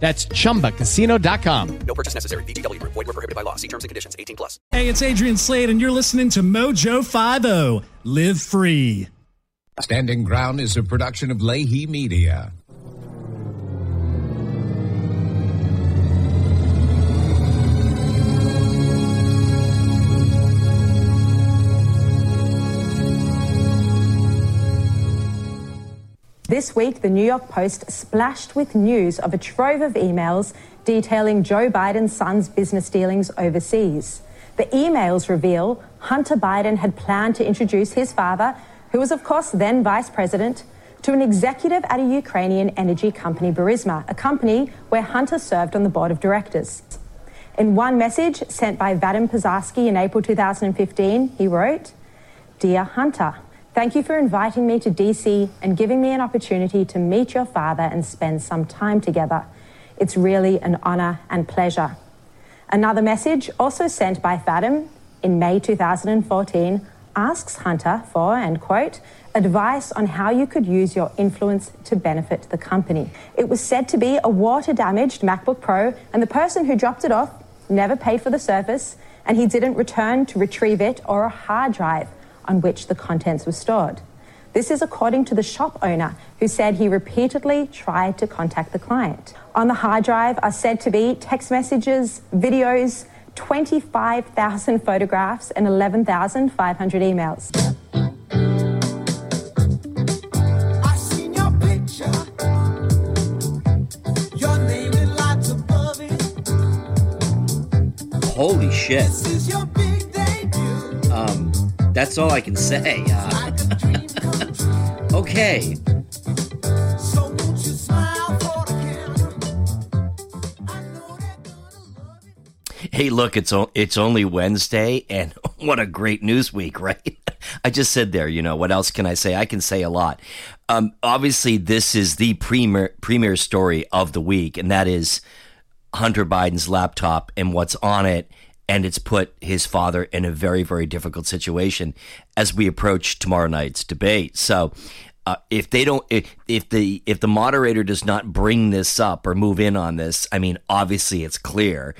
That's chumbacasino.com. No purchase necessary. VGW Group. Void were prohibited by law. See terms and conditions. 18 plus. Hey, it's Adrian Slade, and you're listening to Mojo 50. Live free. Standing Ground is a production of Leahy Media. This week, the New York Post splashed with news of a trove of emails detailing Joe Biden's son's business dealings overseas. The emails reveal Hunter Biden had planned to introduce his father, who was, of course, then vice president, to an executive at a Ukrainian energy company, Burisma, a company where Hunter served on the board of directors. In one message sent by Vadim Pozharskyi in April 2015, he wrote, Dear Hunter, Thank you for inviting me to DC and giving me an opportunity to meet your father and spend some time together. It's really an honor and pleasure. Another message, also sent by Vadim in May 2014, asks Hunter for, and quote, advice on how you could use your influence to benefit the company. It was said to be a water damaged MacBook Pro, and the person who dropped it off never paid for the service, and he didn't return to retrieve it or a hard drive on which the contents were stored. This is according to the shop owner, who said he repeatedly tried to contact the client. On the hard drive are said to be text messages, videos, 25,000 photographs, and 11,500 emails. I seen your picture. Your name in lights above it. Holy shit. That's all I can say. Uh, okay. Hey, look, it's o- it's only Wednesday, and what a great news week, right? I just said there, you know, what else can I say? I can say a lot. Um, obviously, this is the premier premier story of the week, and that is Hunter Biden's laptop and what's on it, and it's put his father in a very very difficult situation as we approach tomorrow night's debate. So. Uh, if they don't, if, if the if the moderator does not bring this up or move in on this, I mean, obviously it's clear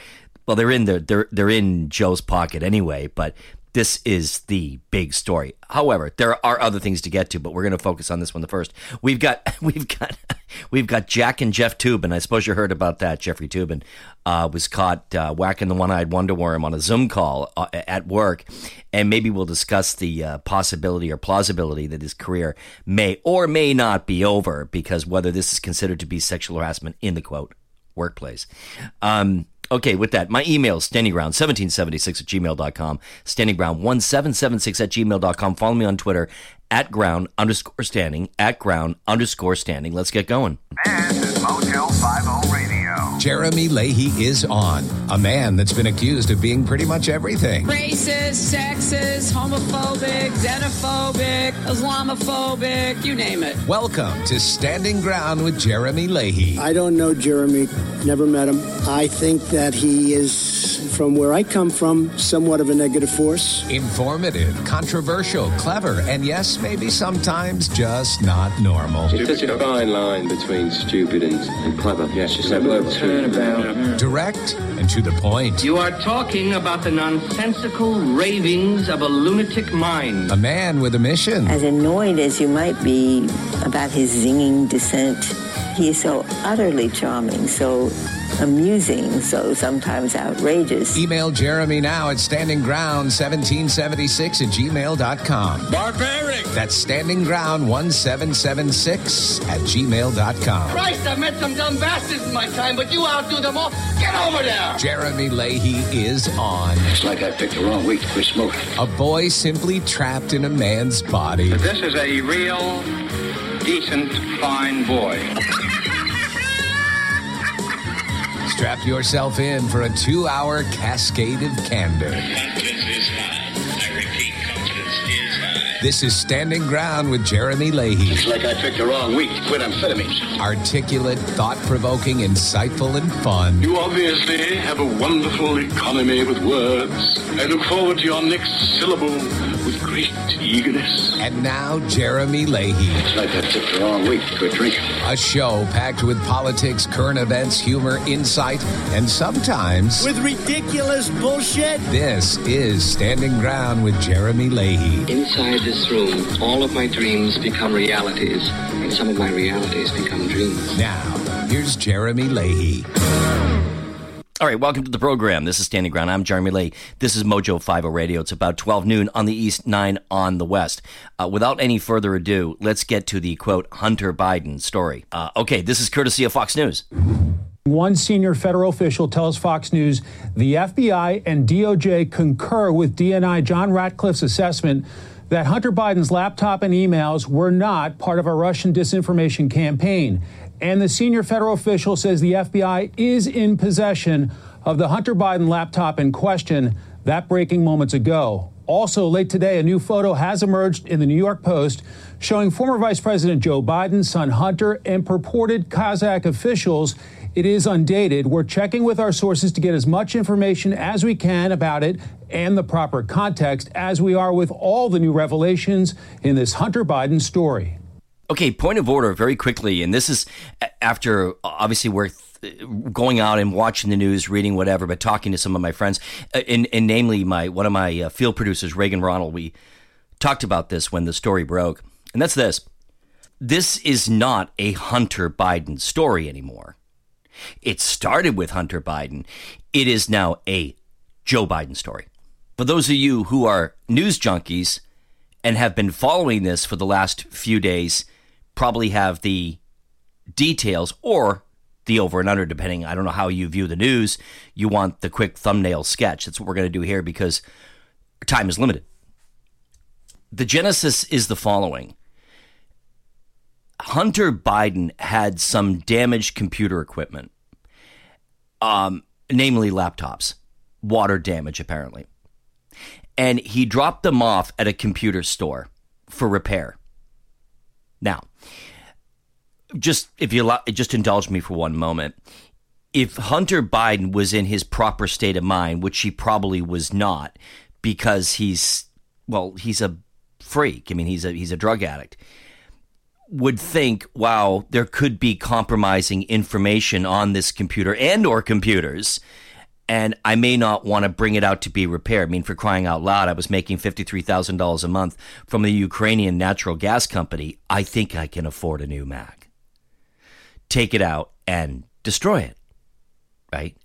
well they're in the they're they're in Joe's pocket anyway, but this is the big story. However, there are other things to get to, but we're going to focus on this one the first. We've got we've got we've got Jack and Jeff Toobin. I suppose you heard about that. Jeffrey Toobin uh, was caught uh, whacking the one-eyed wonder worm on a Zoom call uh, at work, and maybe we'll discuss the uh, possibility or plausibility that his career may or may not be over because whether this is considered to be sexual harassment in the quote workplace. Um, okay, with that, my email, is standingground1776 at gmail.com, standingground1776 at gmail.com. Follow me on Twitter at ground underscore standing, at ground underscore standing. Let's get going. Jeremy Leahy is on. A man that's been accused of being pretty much everything. Racist, sexist, homophobic, xenophobic, Islamophobic, you name it. Welcome to Standing Ground with Jeremy Leahy. I don't know Jeremy, never met him. I think that he is, from where I come from, somewhat of a negative force. Informative, controversial, clever, and yes, maybe sometimes just not normal. There's such a fine line between stupid and, and clever. Yes, just a word turnabout. Direct and to the point. You are talking about the nonsensical ravings of a lunatic mind. A man with a mission. As annoyed as you might be about his zinging dissent, he is so utterly charming, so amusing, so sometimes outrageous. Email Jeremy now at standingground1776 at gmail.com. Barbaric! That's standingground1776 at gmail.com. Christ, I've met some dumb bastards in my time, but you outdo them all. Get over there! Jeremy Leahy is on. It's like I picked the wrong week to quit smoking. A boy simply trapped in a man's body. This is a real, decent, fine boy. Strap yourself in for a two hour cascade of candor. This is Standing Ground with Jeremy Leahy. It's like I picked the wrong week to quit amphetamines. Articulate, thought provoking, insightful, and fun. You obviously have a wonderful economy with words. I look forward to your next syllable with great eagerness. And now, Jeremy Leahy. It's like I picked the wrong week to quit drinking. A show packed with politics, current events, humor, insight, and sometimes. With ridiculous bullshit? This is Standing Ground with Jeremy Leahy. Inside this room, all of my dreams become realities, and some of my realities become dreams. Now, here's Jeremy Leahy. All right, welcome to the program. This is Standing Ground. I'm Jeremy Lee. This is Mojo 50 Radio. It's about 12 noon on the east, 9 on the west. Uh, without any further ado, let's get to the quote Hunter Biden story. Uh, okay, this is courtesy of Fox News. One senior federal official tells Fox News the FBI and DOJ concur with DNI John Ratcliffe's assessment that Hunter Biden's laptop and emails were not part of a Russian disinformation campaign. And the senior federal official says the FBI is in possession of the Hunter Biden laptop in question, that breaking moments ago. Also, late today, a new photo has emerged in the New York Post showing former Vice President Joe Biden's son Hunter, and purported Kazakh officials. It is undated. We're checking with our sources to get as much information as we can about it and the proper context as we are with all the new revelations in this Hunter Biden story. Okay, point of order very quickly. And this is after obviously we're going out and watching the news, reading whatever, but talking to some of my friends, uh, and, and namely my one of my uh, field producers, Reagan Ronald. We talked about this when the story broke. And that's this this is not a Hunter Biden story anymore. It started with Hunter Biden. It is now a Joe Biden story. For those of you who are news junkies and have been following this for the last few days, probably have the details or the over and under, depending. I don't know how you view the news. You want the quick thumbnail sketch. That's what we're going to do here because time is limited. The genesis is the following Hunter Biden had some damaged computer equipment, um, namely laptops, water damage, apparently. And he dropped them off at a computer store for repair. Now, just if you allow, just indulge me for one moment. If Hunter Biden was in his proper state of mind, which he probably was not, because he's well, he's a freak. I mean, he's a he's a drug addict. Would think, wow, there could be compromising information on this computer and or computers, and I may not want to bring it out to be repaired. I mean, for crying out loud, I was making fifty-three thousand dollars a month from the Ukrainian natural gas company. I think I can afford a new Mac. Take it out and destroy it, right?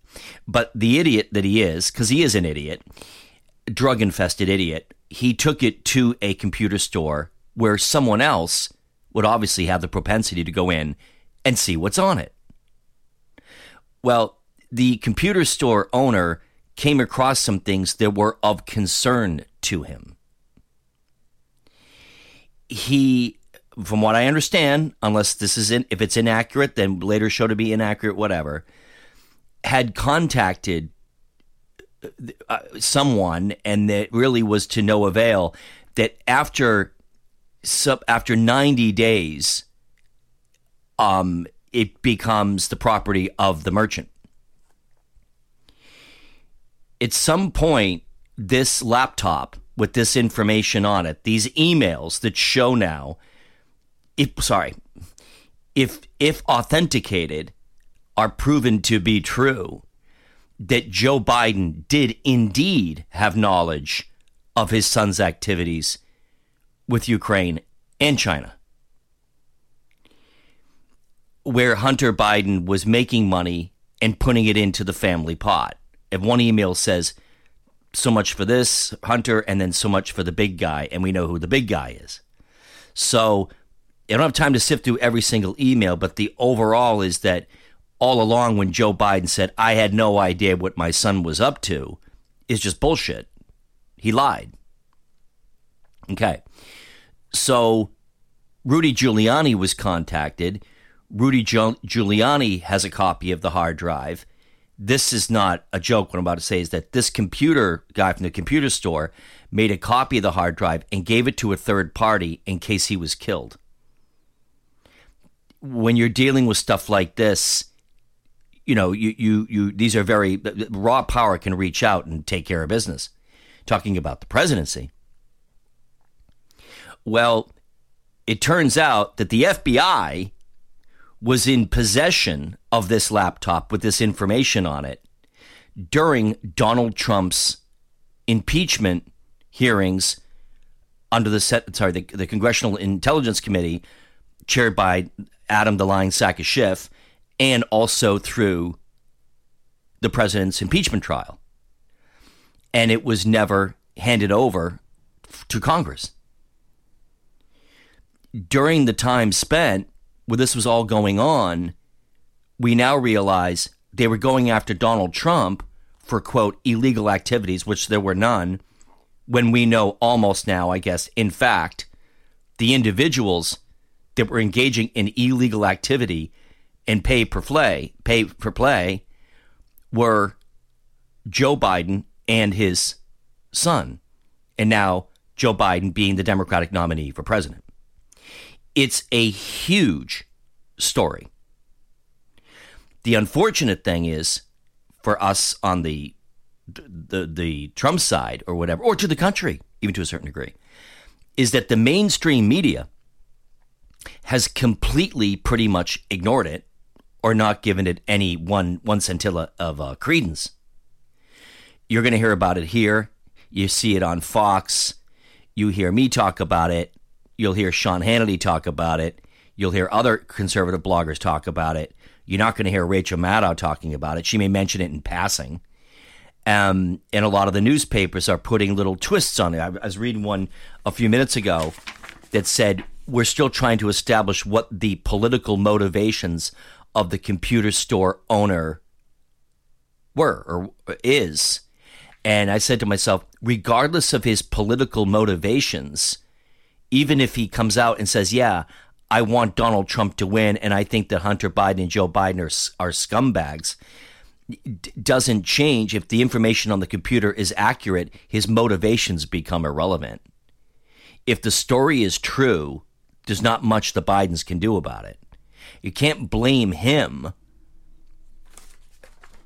But the idiot that he is, because he is an idiot, drug infested idiot, he took it to a computer store where someone else would obviously have the propensity to go in and see what's on it. Well, the computer store owner came across some things that were of concern to him. He, from what I understand, unless this is in, if it's inaccurate, then later show to be inaccurate, whatever, had contacted uh, someone, and that really was to no avail. That after sub after ninety days, um, it becomes the property of the merchant. At some point, this laptop with this information on it, these emails that show now, if sorry, if if authenticated, are proven to be true, that Joe Biden did indeed have knowledge of his son's activities with Ukraine and China. Where Hunter Biden was making money and putting it into the family pot. If one email says so much for this Hunter and then so much for the big guy, and we know who the big guy is. So I don't have time to sift through every single email, but the overall is that all along when Joe Biden said, I had no idea what my son was up to, is just bullshit. He lied. Okay. So Rudy Giuliani was contacted. Rudy Giuliani has a copy of the hard drive. This is not a joke. What I'm about to say is that this computer guy from the computer store made a copy of the hard drive and gave it to a third party in case he was killed. When you're dealing with stuff like this, you know, you, you, you, these are very, raw power can reach out and take care of business. Talking about the presidency. Well, it turns out that the FBI was in possession of this laptop with this information on it during Donald Trump's impeachment hearings under the set, sorry, the, the Congressional Intelligence Committee, chaired by Adam the Lying Sack of Schiff, and also through the president's impeachment trial. And it was never handed over to Congress. During the time spent where this was all going on, we now realize they were going after Donald Trump for, quote, illegal activities, which there were none, when we know almost now, I guess, in fact, the individuals that were engaging in illegal activity and pay per play, pay for play, were Joe Biden and his son, and now Joe Biden being the Democratic nominee for president. It's a huge story. The unfortunate thing is for us on the the the Trump side or whatever, or to the country, even to a certain degree, is that the mainstream media has completely pretty much ignored it or not given it any one one scintilla of uh, credence. You're going to hear about it here. You see it on Fox. You hear me talk about it. You'll hear Sean Hannity talk about it. You'll hear other conservative bloggers talk about it. You're not going to hear Rachel Maddow talking about it. She may mention it in passing. Um, and a lot of the newspapers are putting little twists on it. I was reading one a few minutes ago that said we're still trying to establish what the political motivations of the computer store owner were or is. And I said to myself, regardless of his political motivations, even if he comes out and says, Yeah, I want Donald Trump to win, and I think that Hunter Biden and Joe Biden are, are scumbags, doesn't change. If the information on the computer is accurate, his motivations become irrelevant. If the story is true, there's not much the Bidens can do about it. You can't blame him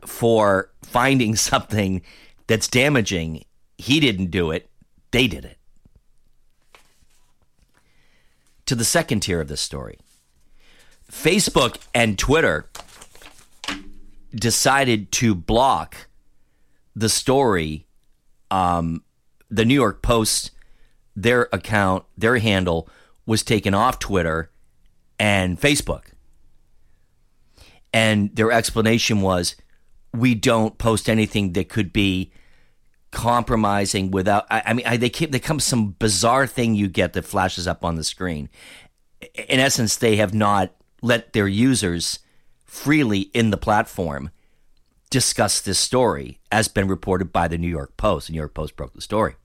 for finding something that's damaging. He didn't do it, they did it. To the second tier of this story Facebook and Twitter decided to block the story. Um, the New York Post, their account, their handle was taken off Twitter and Facebook. And their explanation was we don't post anything that could be compromising without I, I mean I, they keep they come some bizarre thing you get that flashes up on the screen. In essence, they have not let their users freely in the platform discuss this story as been reported by the New York Post. The New York Post broke the story.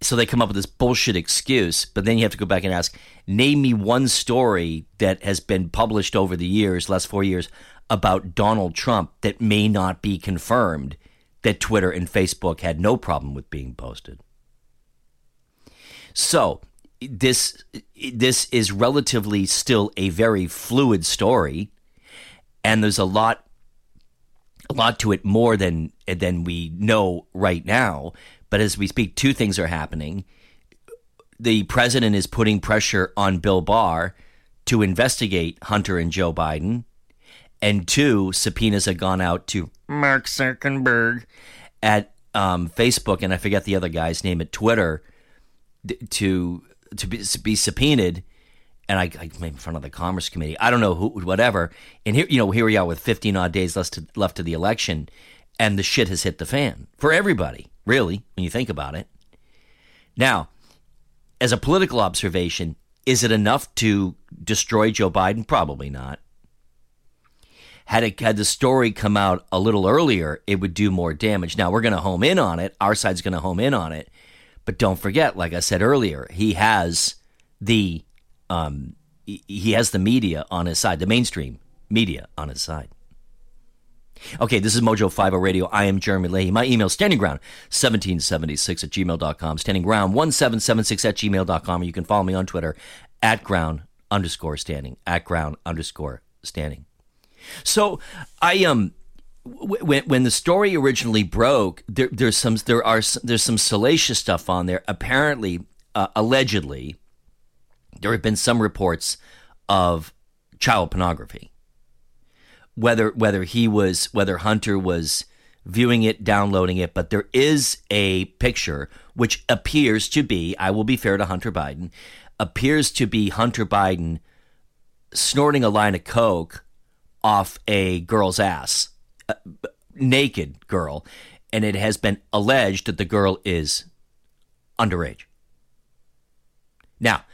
So they come up with this bullshit excuse, but then you have to go back and ask, name me one story that has been published over the years, last four years, about Donald Trump that may not be confirmed that Twitter and Facebook had no problem with being posted. So this this is relatively still a very fluid story, and there's a lot a lot to it more than than we know right now. But as we speak, two things are happening. The president is putting pressure on Bill Barr to investigate Hunter and Joe Biden. And two, subpoenas had gone out to Mark Zuckerberg at um, Facebook, and I forget the other guy's name at Twitter, to to be, be subpoenaed and I, I made in front of the Commerce Committee. I don't know who, whatever. And here, you know, here we are with 15 odd days left to, left to the election, and the shit has hit the fan for everybody, really, when you think about it. Now, as a political observation, is it enough to destroy Joe Biden? Probably not. Had it had the story come out a little earlier, it would do more damage. Now we're going to home in on it. Our side's going to home in on it, but don't forget, like I said earlier, he has the um, he- has the media on his side, the mainstream media on his side. Okay, this is Mojo 50 Radio. I am Jeremy Leahy. My email, standingground1776 at gmail.com. Standingground1776 at gmail.com. You can follow me on Twitter at ground underscore standing. At ground underscore standing. So I um when when the story originally broke, there there's some there are there's some salacious stuff on there. Apparently, uh, allegedly, there have been some reports of child pornography. Whether whether he was whether Hunter was viewing it, downloading it, but there is a picture which appears to be, I will be fair to Hunter Biden, appears to be Hunter Biden snorting a line of coke off a girl's ass, a naked girl, and it has been alleged that the girl is underage. Now,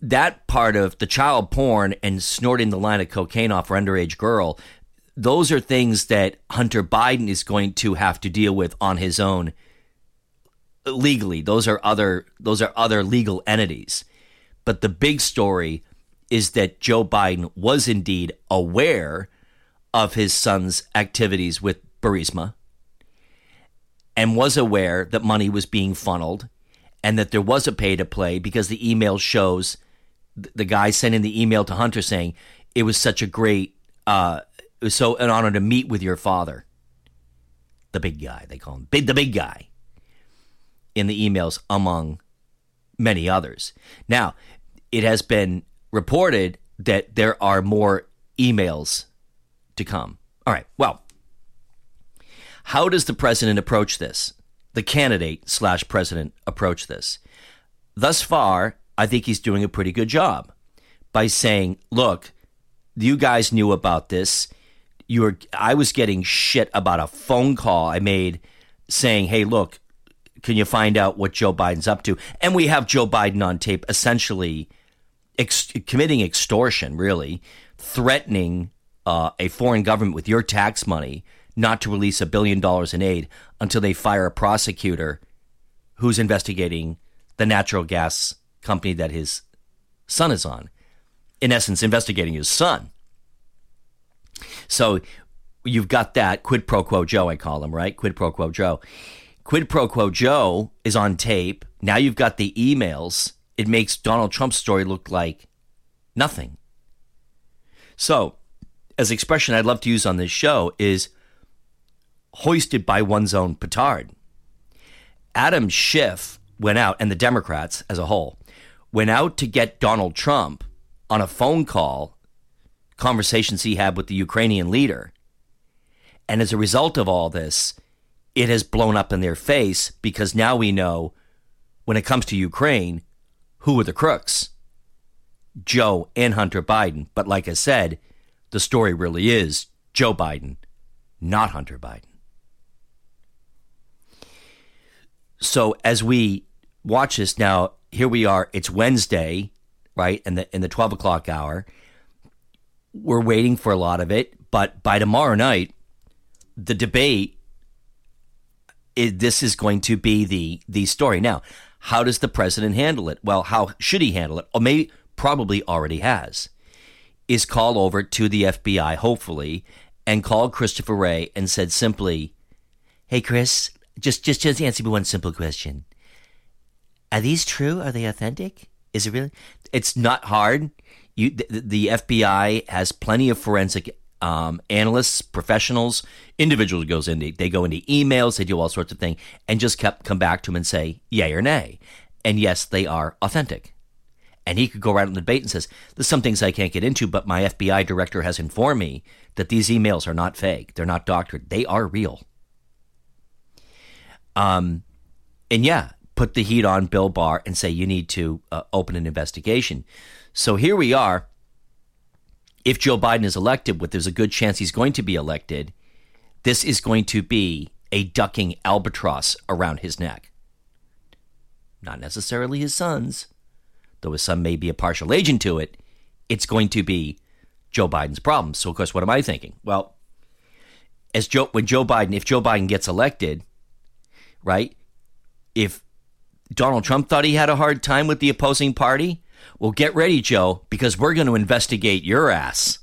that part of the child porn and snorting the line of cocaine off her underage girl, those are things that Hunter Biden is going to have to deal with on his own legally. Those are other those are other legal entities. But the big story is that Joe Biden was indeed aware of his son's activities with Burisma and was aware that money was being funneled and that there was a pay to play because the email shows the guy sending the email to Hunter saying it was such a great uh it was so an honor to meet with your father. The big guy, they call him big the big guy in the emails among many others. Now, it has been reported that there are more emails to come. All right. Well, how does the president approach this? The candidate slash president approach this? Thus far, I think he's doing a pretty good job by saying, "Look, you guys knew about this. You were I was getting shit about a phone call I made saying, "Hey, look, can you find out what Joe Biden's up to?" And we have Joe Biden on tape essentially ex- committing extortion, really, threatening uh, a foreign government with your tax money not to release a billion dollars in aid until they fire a prosecutor who's investigating the natural gas company that his son is on. In essence, investigating his son. So you've got that quid pro quo Joe, I call him, right? Quid pro quo Joe. Quid pro quo Joe is on tape. Now you've got the emails. It makes Donald Trump's story look like nothing. So, as an expression I'd love to use on this show is hoisted by one's own petard. Adam Schiff went out, and the Democrats as a whole went out to get Donald Trump on a phone call, conversations he had with the Ukrainian leader. And as a result of all this, it has blown up in their face because now we know when it comes to Ukraine, who are the crooks? Joe and Hunter Biden. But like I said, the story really is Joe Biden, not Hunter Biden. So as we watch this now, here we are. It's Wednesday, right? In the in the twelve o'clock hour. We're waiting for a lot of it, but by tomorrow night, the debate. It, this is going to be the the story. Now, how does the president handle it? Well, how should he handle it? Or maybe probably already has. Is call over to the FBI, hopefully, and called Christopher Wray and said simply, "Hey, Chris, just just just answer me one simple question. Are these true? Are they authentic? Is it really? It's not hard. You, the, the FBI has plenty of forensic um, analysts, professionals, individuals goes into they go into emails, they do all sorts of things, and just kept come back to him and say yay or nay, and yes, they are authentic. And he could go right on the debate and says, "There's some things I can't get into, but my FBI director has informed me that these emails are not fake, they're not doctored, they are real." Um, and yeah, put the heat on Bill Barr and say you need to uh, open an investigation. So here we are. If Joe Biden is elected, what there's a good chance he's going to be elected, this is going to be a ducking albatross around his neck. Not necessarily his son's, though his son may be a partial agent to it. It's going to be Joe Biden's problem. So, of course, what am I thinking? Well, as Joe, when Joe Biden, if Joe Biden gets elected, right? If Donald Trump thought he had a hard time with the opposing party, well, get ready, Joe, because we're going to investigate your ass.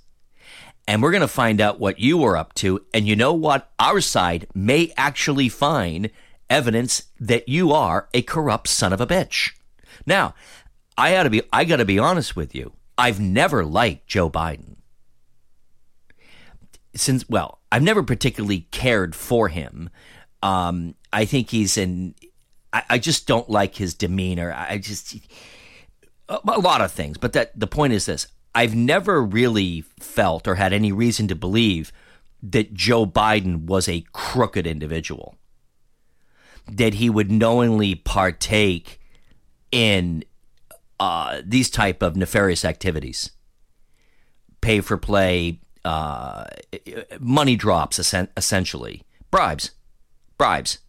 And we're going to find out what you were up to. And you know what? Our side may actually find evidence that you are a corrupt son of a bitch. Now, I got to be I got to be honest with you. I've never liked Joe Biden. Since well, I've never particularly cared for him. Um, I think he's in. I, I just don't like his demeanor. I just a, lot of things, but that the point is this: I've never really felt or had any reason to believe that Joe Biden was a crooked individual, that he would knowingly partake in uh, these type of nefarious activities, pay for play, uh, money drops, essentially. Bribes, bribes.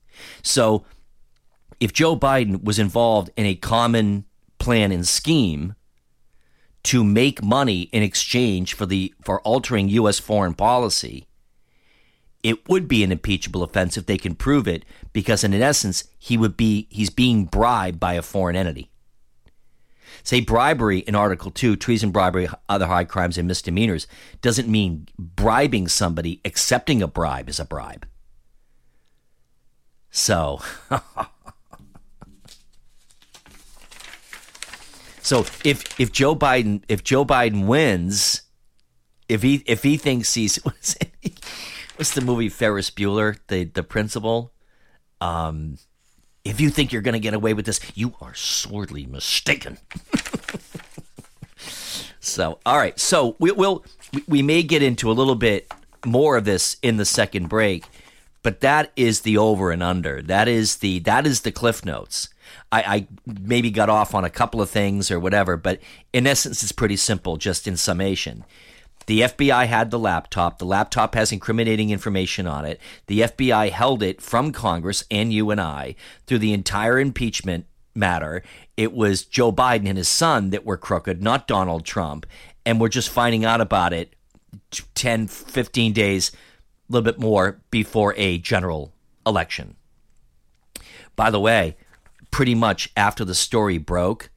So, if Joe Biden was involved in a common plan and scheme to make money in exchange for the for altering U.S. foreign policy, it would be an impeachable offense if they can prove it, because in essence, he would be he's being bribed by a foreign entity. Say bribery in Article 2, treason, bribery, other high crimes, and misdemeanors, doesn't mean bribing somebody. Accepting a bribe is a bribe. So, so if if Joe Biden if Joe Biden wins, if he if he thinks he's what's, what's the movie Ferris Bueller the the principal, um, if you think you're going to get away with this, you are sorely mistaken. so, all right. So we will we may get into a little bit more of this in the second break, but that is the over and under. That is the that is the cliff notes. I, I maybe got off on a couple of things or whatever, but in essence, it's pretty simple. Just in summation. The FBI had the laptop. The laptop has incriminating information on it. The FBI held it from Congress and you and I through the entire impeachment matter. It was Joe Biden and his son that were crooked, not Donald Trump. And we're just finding out about it 10, 15 days, a little bit more before a general election. By the way, pretty much after the story broke,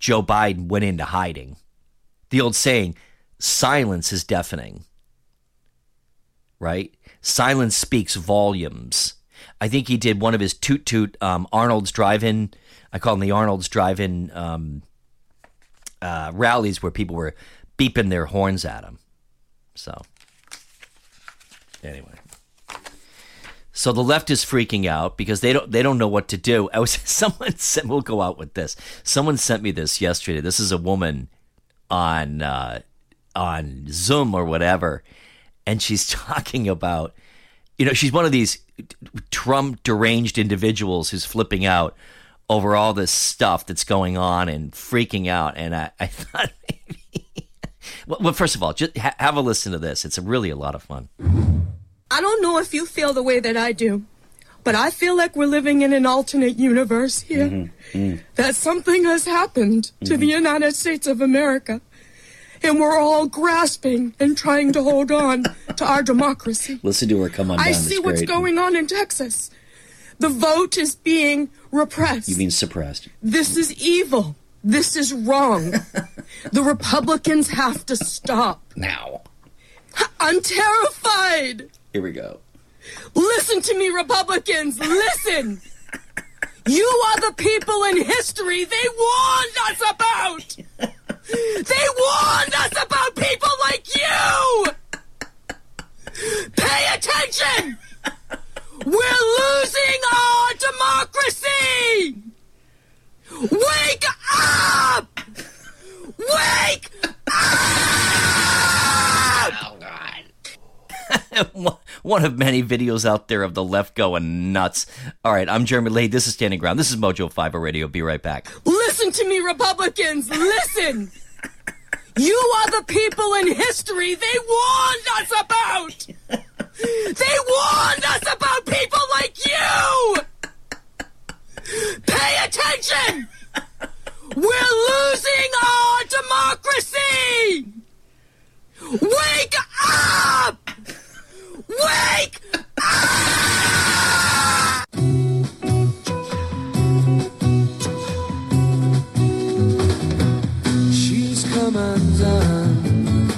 Joe Biden went into hiding. The old saying, silence is deafening. Right? Silence speaks volumes. I think he did one of his toot toot um, Arnold's drive-in. I call them the Arnold's drive-in um, uh, rallies where people were beeping their horns at him. So, anyway, so the left is freaking out because they don't they don't know what to do. I was someone sent. We'll go out with this. Someone sent me this yesterday. This is a woman on uh, on Zoom or whatever, and she's talking about, you know, she's one of these Trump deranged individuals who's flipping out over all this stuff that's going on and freaking out. And I, I thought maybe, well, well, first of all, just ha- have a listen to this. It's really a lot of fun. I don't know if you feel the way that I do, but I feel like we're living in an alternate universe here. Mm-hmm. Mm. That something has happened to the mm-hmm. United States of America, and we're all grasping and trying to hold on to our democracy. Listen to her come on down. I It's see what's great. going on in Texas. The vote is being repressed. You mean suppressed? This is evil. This is wrong. the Republicans have to stop. Now. I'm terrified. Here we go. Listen to me, Republicans. Listen. You are the people in history they warned us about. They warned us about people like you. Pay attention. We're losing our democracy. Wake up! Wake up! one one of many videos out there of the left going nuts. All right, I'm Jeremy Lay. This is Standing Ground. This is Mojo 50 Radio. Be right back. Listen to me, Republicans. Listen. You are the people in history they warned us about. They warned us about people like you. Pay attention. We're losing our democracy. Wake up. Wake ah! She's come undone.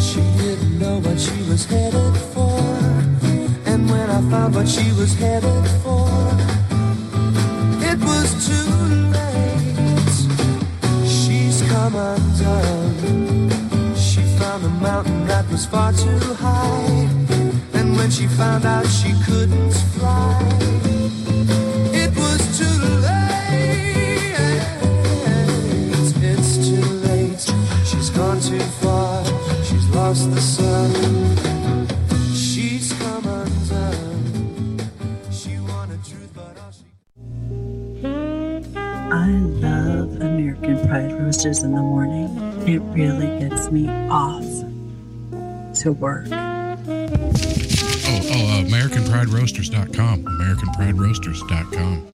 She didn't know what she was headed for. And when I found what she was headed for, it was too late. She's come undone. She found a mountain that was far too high. When she found out she couldn't fly, it was too late. It's too late. She's gone too far. She's lost the sun. She's come undone. She wanted truth, but all she I love American Pride Roasters in the morning. It really gets me off to work. AmericanPrideRoasters.com. AmericanPrideRoasters.com.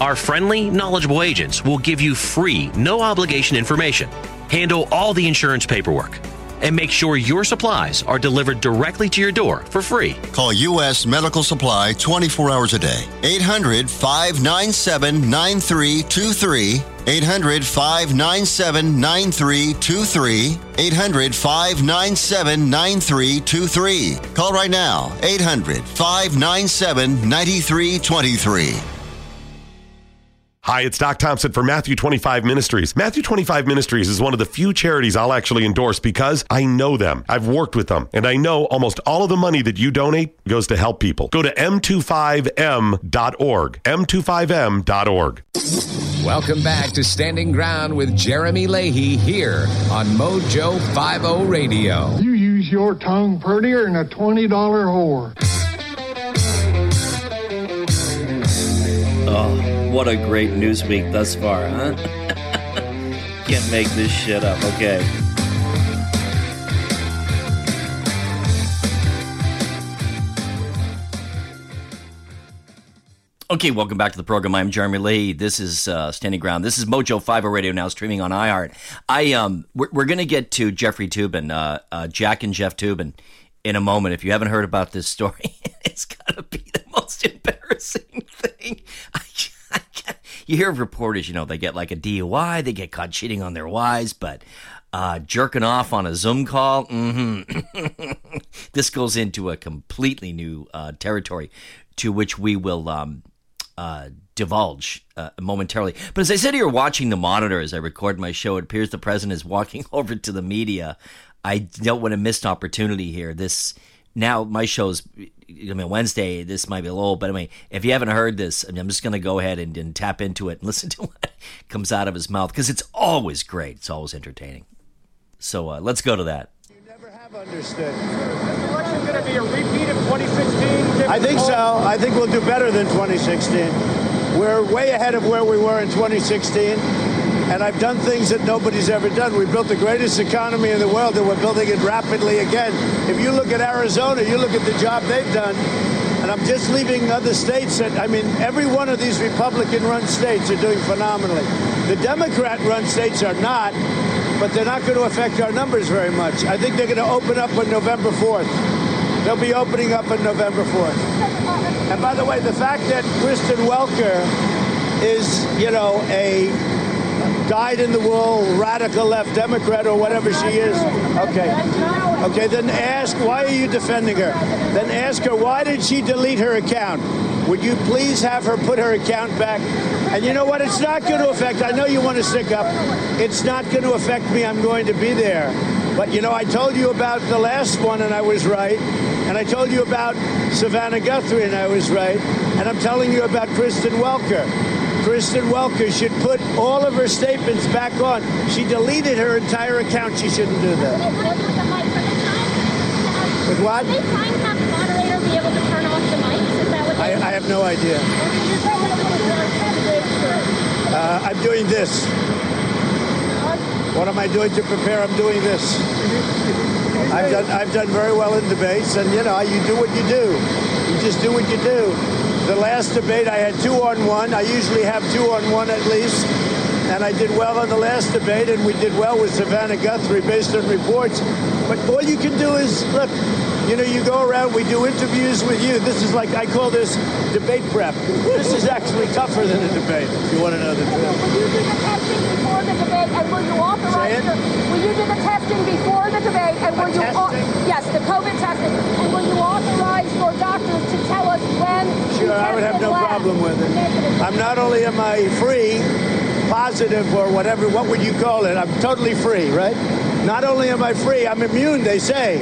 Our friendly, knowledgeable agents will give you free, no obligation information, handle all the insurance paperwork, and make sure your supplies are delivered directly to your door for free. Call U.S. Medical Supply 24 hours a day. 800 597 9323. 800 597 9323. 800 597 9323. Call right now. 800 597 9323. Hi, it's Doc Thompson for Matthew 25 Ministries. Matthew 25 Ministries is one of the few charities I'll actually endorse because I know them. I've worked with them, and I know almost all of the money that you donate goes to help people. Go to m25m.org. m25m.org. Welcome back to Standing Ground with Jeremy Leahy here on Mojo 50 Radio. You use your tongue prettier than a $20 whore. Oh, what a great news week thus far, huh? Can't make this shit up. Okay. Okay, welcome back to the program. I'm Jeremy Lee. This is uh, Standing Ground. This is Mojo 50 Radio now streaming on iHeart. I um, we're, we're going to get to Jeffrey Toobin, uh, uh, Jack and Jeff Toobin, in a moment. If you haven't heard about this story, it's got to be the most embarrassing thing. I, you hear of reporters, you know, they get like a DUI, they get caught cheating on their wives, but uh, jerking off on a Zoom call, hmm this goes into a completely new uh, territory to which we will um, uh, divulge uh, momentarily. But as I said here, watching the monitor as I record my show, it appears the president is walking over to the media. I don't want to miss an opportunity here. This now my show's I mean Wednesday. This might be a little, but I mean if you haven't heard this, I mean, I'm just going to go ahead and, and tap into it and listen to what comes out of his mouth because it's always great. It's always entertaining. So uh, let's go to that. Understood. Is election going to be a repeat of 2016? I think so. I think we'll do better than 2016. We're way ahead of where we were in 2016. And I've done things that nobody's ever done. We built the greatest economy in the world, and we're building it rapidly again. If you look at Arizona, you look at the job they've done. And I'm just leaving other states that, I mean, every one of these Republican run states are doing phenomenally. The Democrat run states are not, but they're not going to affect our numbers very much. I think they're going to open up on November 4th. They'll be opening up on November 4th. And by the way, the fact that Kristen Welker is, you know, a dyed in the wool radical left Democrat or whatever she is. Okay. Okay, then ask why are you defending her? Then ask her why did she delete her account? Would you please have her put her account back? And you know what? It's not going to affect. I know you want to stick up. It's not going to affect me. I'm going to be there. But you know, I told you about the last one and I was right. And I told you about Savannah Guthrie and I was right. And I'm telling you about Kristen Welker. Kristen Welker should put all of her statements back on. She deleted her entire account. She shouldn't do that. With what? They trying to have the moderator be able to turn off the mics? Is that what I, I have no idea. Uh, I'm doing this. What am I doing to prepare? I'm doing this. I've done I've done very well in debates, and you know you do what you do. You just do what you do. The last debate I had two on one. I usually have two on one at least, and I did well on the last debate, and we did well with Savannah Guthrie based on reports. But all you can do is look. You know, you go around, we do interviews with you. This is like, I call this debate prep. This is actually tougher than a debate, if you want to know the truth. Will you do the testing before the debate, and will you authorize? Your, will you do the testing before the debate, and will you? Au- yes, the COVID testing, and will you authorize your doctors to tell us when? Sure, I would have no problem with it. I'm not only am I free, positive or whatever, what would you call it? I'm totally free, right? Not only am I free, I'm immune, they say.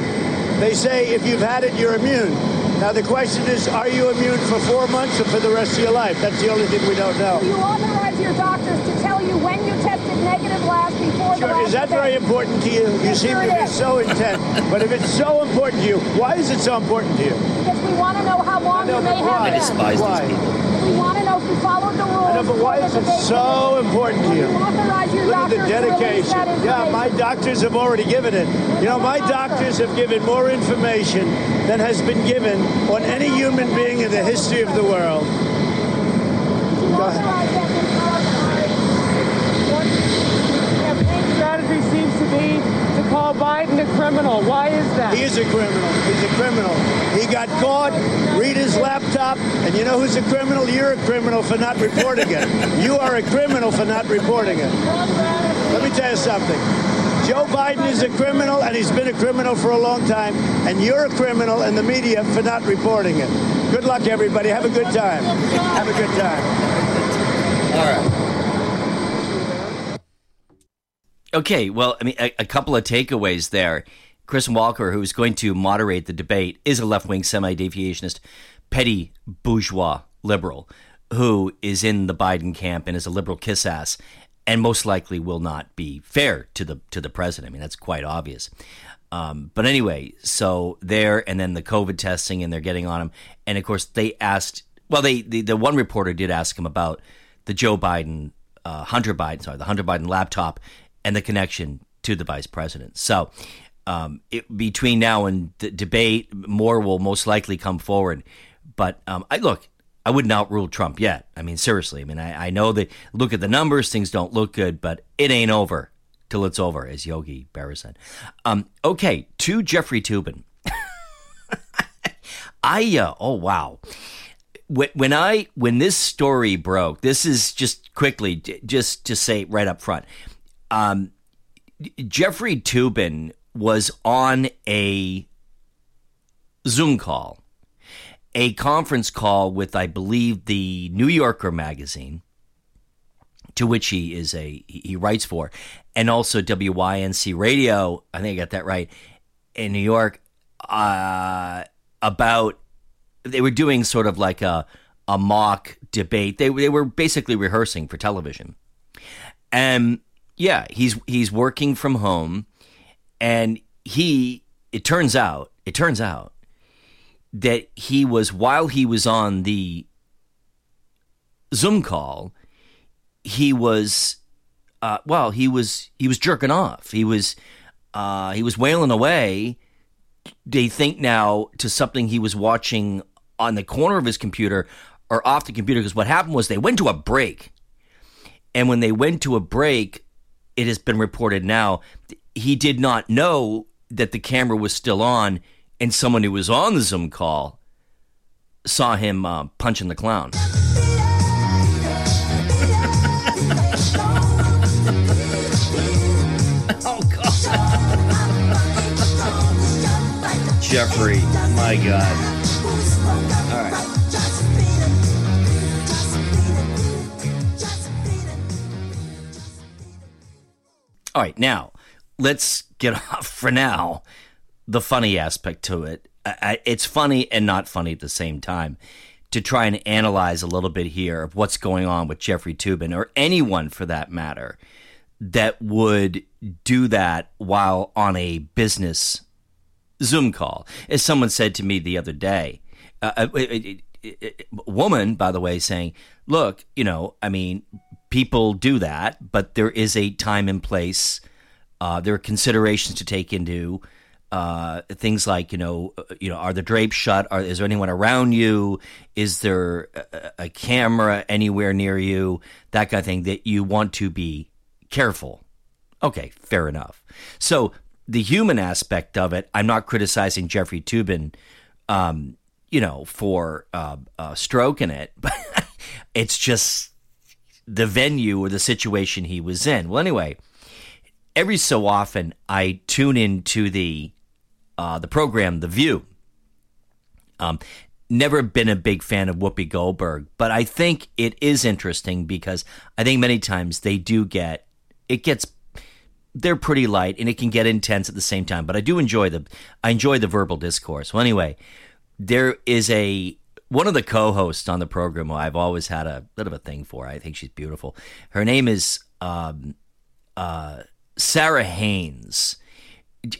They say if you've had it, you're immune. Now the question is, are you immune for four months or for the rest of your life? That's the only thing we don't know. Will you authorize your doctors to tell you when you tested negative last before the Sure, last is that very important to you? You Yes, seem sure to be is. so intent. But if it's so important to you, why is it so important to you? Because we want to know how long you may have why? been. I despise these people. We want to know if you followed the rules. I know, but why is it so important to you? your Look at the doctors to release dedication. Yeah, my doctors have already given it. You know, my doctors have given more information than has been given on any human being in the history of the world. Go ahead. campaign strategy seems to be to call Biden a criminal. Why is that? He is a criminal. He's a criminal. He got caught. Read his laptop. And you know who's a criminal? You're a criminal for not reporting it. You are a criminal for not reporting it. Let me tell you something. Joe Biden is a criminal, and he's been a criminal for a long time. And you're a criminal in the media for not reporting it. Good luck, everybody. Have a good time. Have a good time. All right. Okay, well, I mean, a, a couple of takeaways there. Chris Walker, who's going to moderate the debate, is a left wing semi deviationist, petty bourgeois liberal who is in the Biden camp and is a liberal kiss ass and most likely will not be fair to the to the president. I mean, that's quite obvious. Um, but anyway, so there, and then the COVID testing, and they're getting on him. And of course, they asked. Well, they the, the one reporter did ask him about the Joe Biden, uh, Hunter Biden, sorry, the Hunter Biden laptop, and the connection to the vice president. So um, it, between now and the debate, more will most likely come forward. But um, I look, I wouldn't outrule Trump yet. I mean, seriously. I mean, I, I know that look at the numbers, things don't look good, but it ain't over till it's over, as Yogi Berra said. Um, okay, to Jeffrey Toobin. I uh, oh wow. When, when I when this story broke, this is just quickly just to say right up front. Um, Jeffrey Toobin was on a Zoom call, a conference call with I believe the New Yorker magazine, to which he is a he writes for, and also WYNC Radio. I think I got that right in New York. Uh, about they were doing sort of like a a mock debate. They they were basically rehearsing for television, and yeah, he's he's working from home, and he it turns out it turns out that he was while he was on the Zoom call, he was uh, well he was he was jerking off. He was uh, he was wailing away. They think now to something he was watching on the corner of his computer or off the computer because what happened was they went to a break. And when they went to a break, it has been reported now, he did not know that the camera was still on and someone who was on the Zoom call saw him uh, punching the clown. oh, God. Jeffrey, my God. All right, now let's get off for now the funny aspect to it. I, it's funny and not funny at the same time to try and analyze a little bit here of what's going on with Jeffrey Toobin or anyone for that matter that would do that while on a business Zoom call. As someone said to me the other day, uh, a, a, a, woman, by the way, saying, look, you know, I mean, people do that, but there is a time and place. Uh, there are considerations to take into uh, things like you know, uh, you know, are the drapes shut? Are, is there anyone around you? Is there a, a, camera anywhere near you? That kind of thing that you want to be careful. Okay, fair enough. So the human aspect of it, I'm not criticizing Jeffrey Toobin, um, you know, for uh, uh, stroking it, but it's just the venue or the situation he was in. Well, anyway, every so often I tune into the uh, the program The View. Um, never been a big fan of Whoopi Goldberg, but I think it is interesting because I think many times they do get it gets they're pretty light and it can get intense at the same time. But I do enjoy the I enjoy the verbal discourse. Well, anyway, there is a one of the co-hosts on the program who I've always had a bit of a thing for. I think she's beautiful. Her name is um, uh, Sara Haines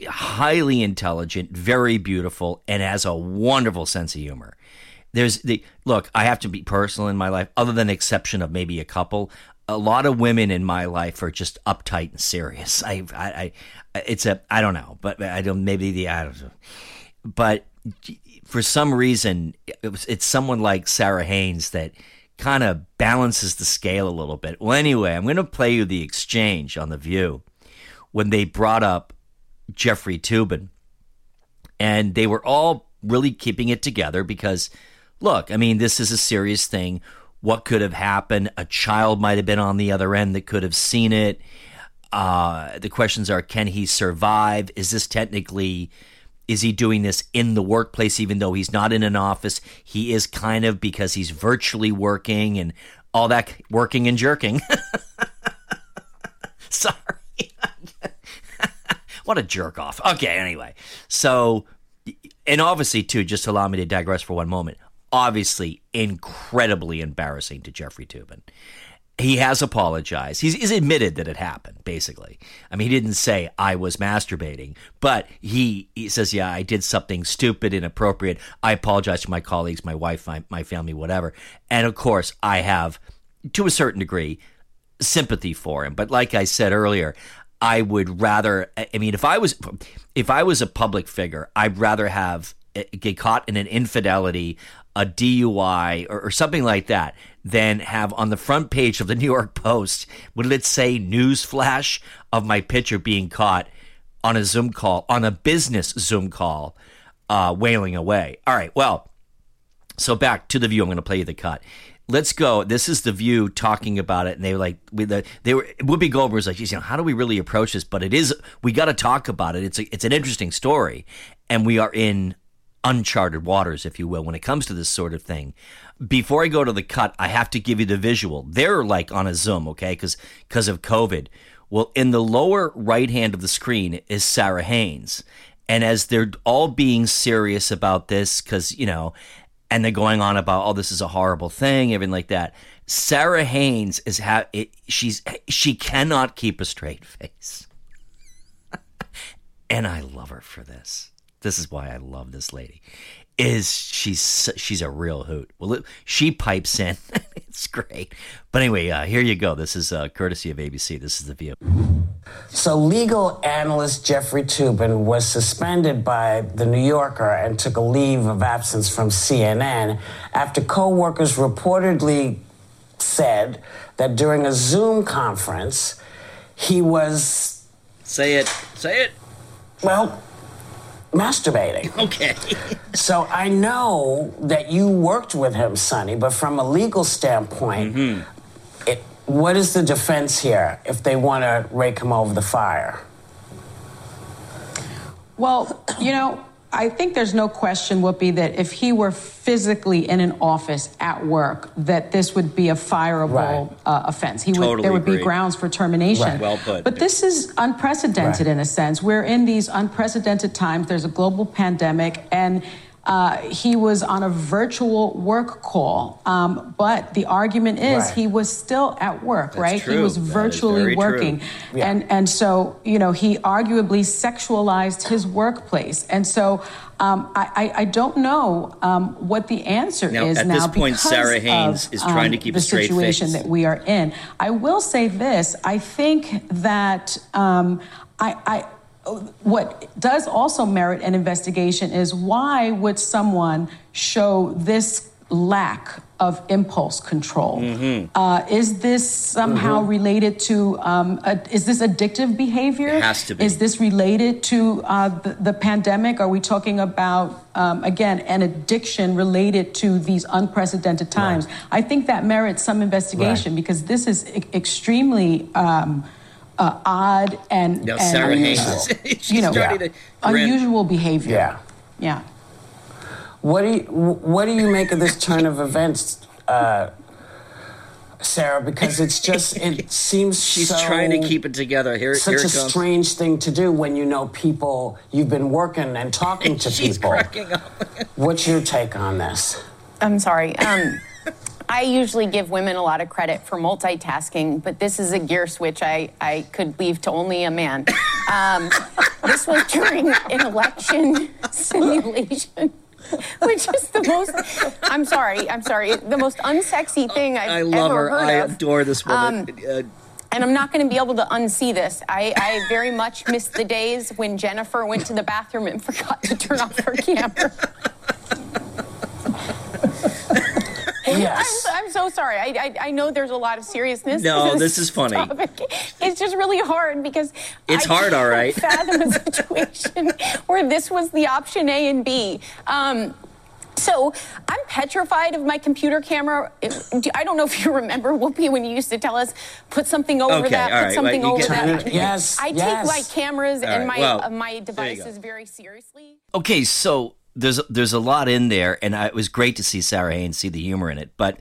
highly intelligent, very beautiful, and has a wonderful sense of humor. There's the look. I have to be personal in my life, other than exception of maybe a couple. A lot of women in my life are just uptight and serious. I, I, I it's a, I don't know, but I don't. Maybe the, I don't know. But for some reason, it was, it's someone like Sara Haines that kind of balances the scale a little bit. Well, anyway, I'm going to play you the exchange on the View when they brought up Jeffrey Toobin. And they were all really keeping it together because, look, I mean, this is a serious thing. What could have happened? A child might have been on the other end that could have seen it. Uh, the questions are can he survive? Is this technically, is he doing this in the workplace even though he's not in an office? He is kind of because he's virtually working and all that working and jerking. Sorry. What a jerk off. Okay, anyway. So, and obviously, too, just allow me to digress for one moment. Obviously, incredibly embarrassing to Jeffrey Toobin. He has apologized. He's, he's admitted that it happened, basically. I mean, he didn't say, I was masturbating, but he, he says, Yeah, I did something stupid, inappropriate. I apologize to my colleagues, my wife, my, my family, whatever. And of course, I have, to a certain degree, sympathy for him. But like I said earlier, I would rather. I mean, if I was if I was a public figure, I'd rather have eh, get caught in an infidelity, a DUI, or, or something like that, than have on the front page of the New York Post would it say news flash of my picture being caught on a Zoom call on a business Zoom call, uh, wailing away. All right, well, so back to the view. I'm going to play you the cut let's go. This is the View talking about it, and they were like, the, they were Whoopi Goldberg was like, you know, how do we really approach this? But it is, we got to talk about it. It's a, it's an interesting story, and we are in uncharted waters, if you will, when it comes to this sort of thing. Before I go to the cut, I have to give you the visual. They're like on a Zoom, okay, because because of COVID. Well, in the lower right hand of the screen is Sara Haines. And as they're all being serious about this, because, you know, and they're going on about oh this is a horrible thing everything like that Sara haines is ha- it, she's she cannot keep a straight face and i love her for this this is why i love this lady is she's she's a real hoot well it, she pipes in it's great but anyway uh, here you go this is uh, courtesy of abc this is the view So, legal analyst Jeffrey Toobin was suspended by The New Yorker and took a leave of absence from CNN after co workers reportedly said that during a Zoom conference, he was. Say it. Say it. Well, masturbating. Okay. so I know that you worked with him, Sonny, but from a legal standpoint, mm-hmm. it, what is the defense here if they want to rake him over the fire? Well, you know, I think there's no question, Whoopi, that if he were physically in an office at work, that this would be a fireable uh, offense. He would, Totally there would be grounds for termination. Right. Well put. But this is unprecedented Right. in a sense. We're in these unprecedented times. There's a global pandemic, and uh, he was on a virtual work call. Um, but the argument is Right. he was still at work, That's right? He was virtually working. Yeah. And and so, you know, he arguably sexualized his workplace. And so um, I, I, I don't know um, what the answer Now, is at now this point, Sara Haines of, is trying to um, keep the situation face. that we are in. I will say this: I think that um, I. I what does also merit an investigation is why would someone show this lack of impulse control? Mm-hmm. Uh, is this somehow related to, um, a, is this addictive behavior? It has to be. Is this related to uh, the, the pandemic? Are we talking about, um, again, an addiction related to these unprecedented times? I think that merits some investigation because this is e- extremely. Um, uh, odd and, Now, and Sarah unusual. is- she's you know, starting to unusual behavior. Yeah. Yeah. What do you What do you make of this turn of events, uh, Sarah? Because it's just it seems She's so trying to keep it together. Here, such here a it comes. strange thing to do when you know people you've been working and talking to She's people. cracking up. What's your take on this? I'm sorry. Um, I usually give women a lot of credit for multitasking, but this is a gear switch I, I could leave to only a man. Um, this was during an election simulation. Which is the most, I'm sorry, I'm sorry, the most unsexy thing I've I love ever her. heard I of. adore this woman. Um, Uh, and I'm not going to be able to unsee this. I, I very much miss the days when Jennifer went to the bathroom and forgot to turn off her camera. Yes. I'm, I'm so sorry. I, I, I know there's a lot of seriousness. No, to this is funny. topic. It's just really hard because It's I hard, All right. can't. Fathom a situation where this was the option A and B. Um, so I'm petrified of my computer camera. I don't know if you remember Whoopi when you used to tell us put something over Okay, that, put right, something well, over get- that. Yes, I yes. take my cameras All and right, my well, uh, my there you go. devices very seriously. Okay, so there's there's a lot in there, and I, it was great to see Sara Haines see the humor in it. But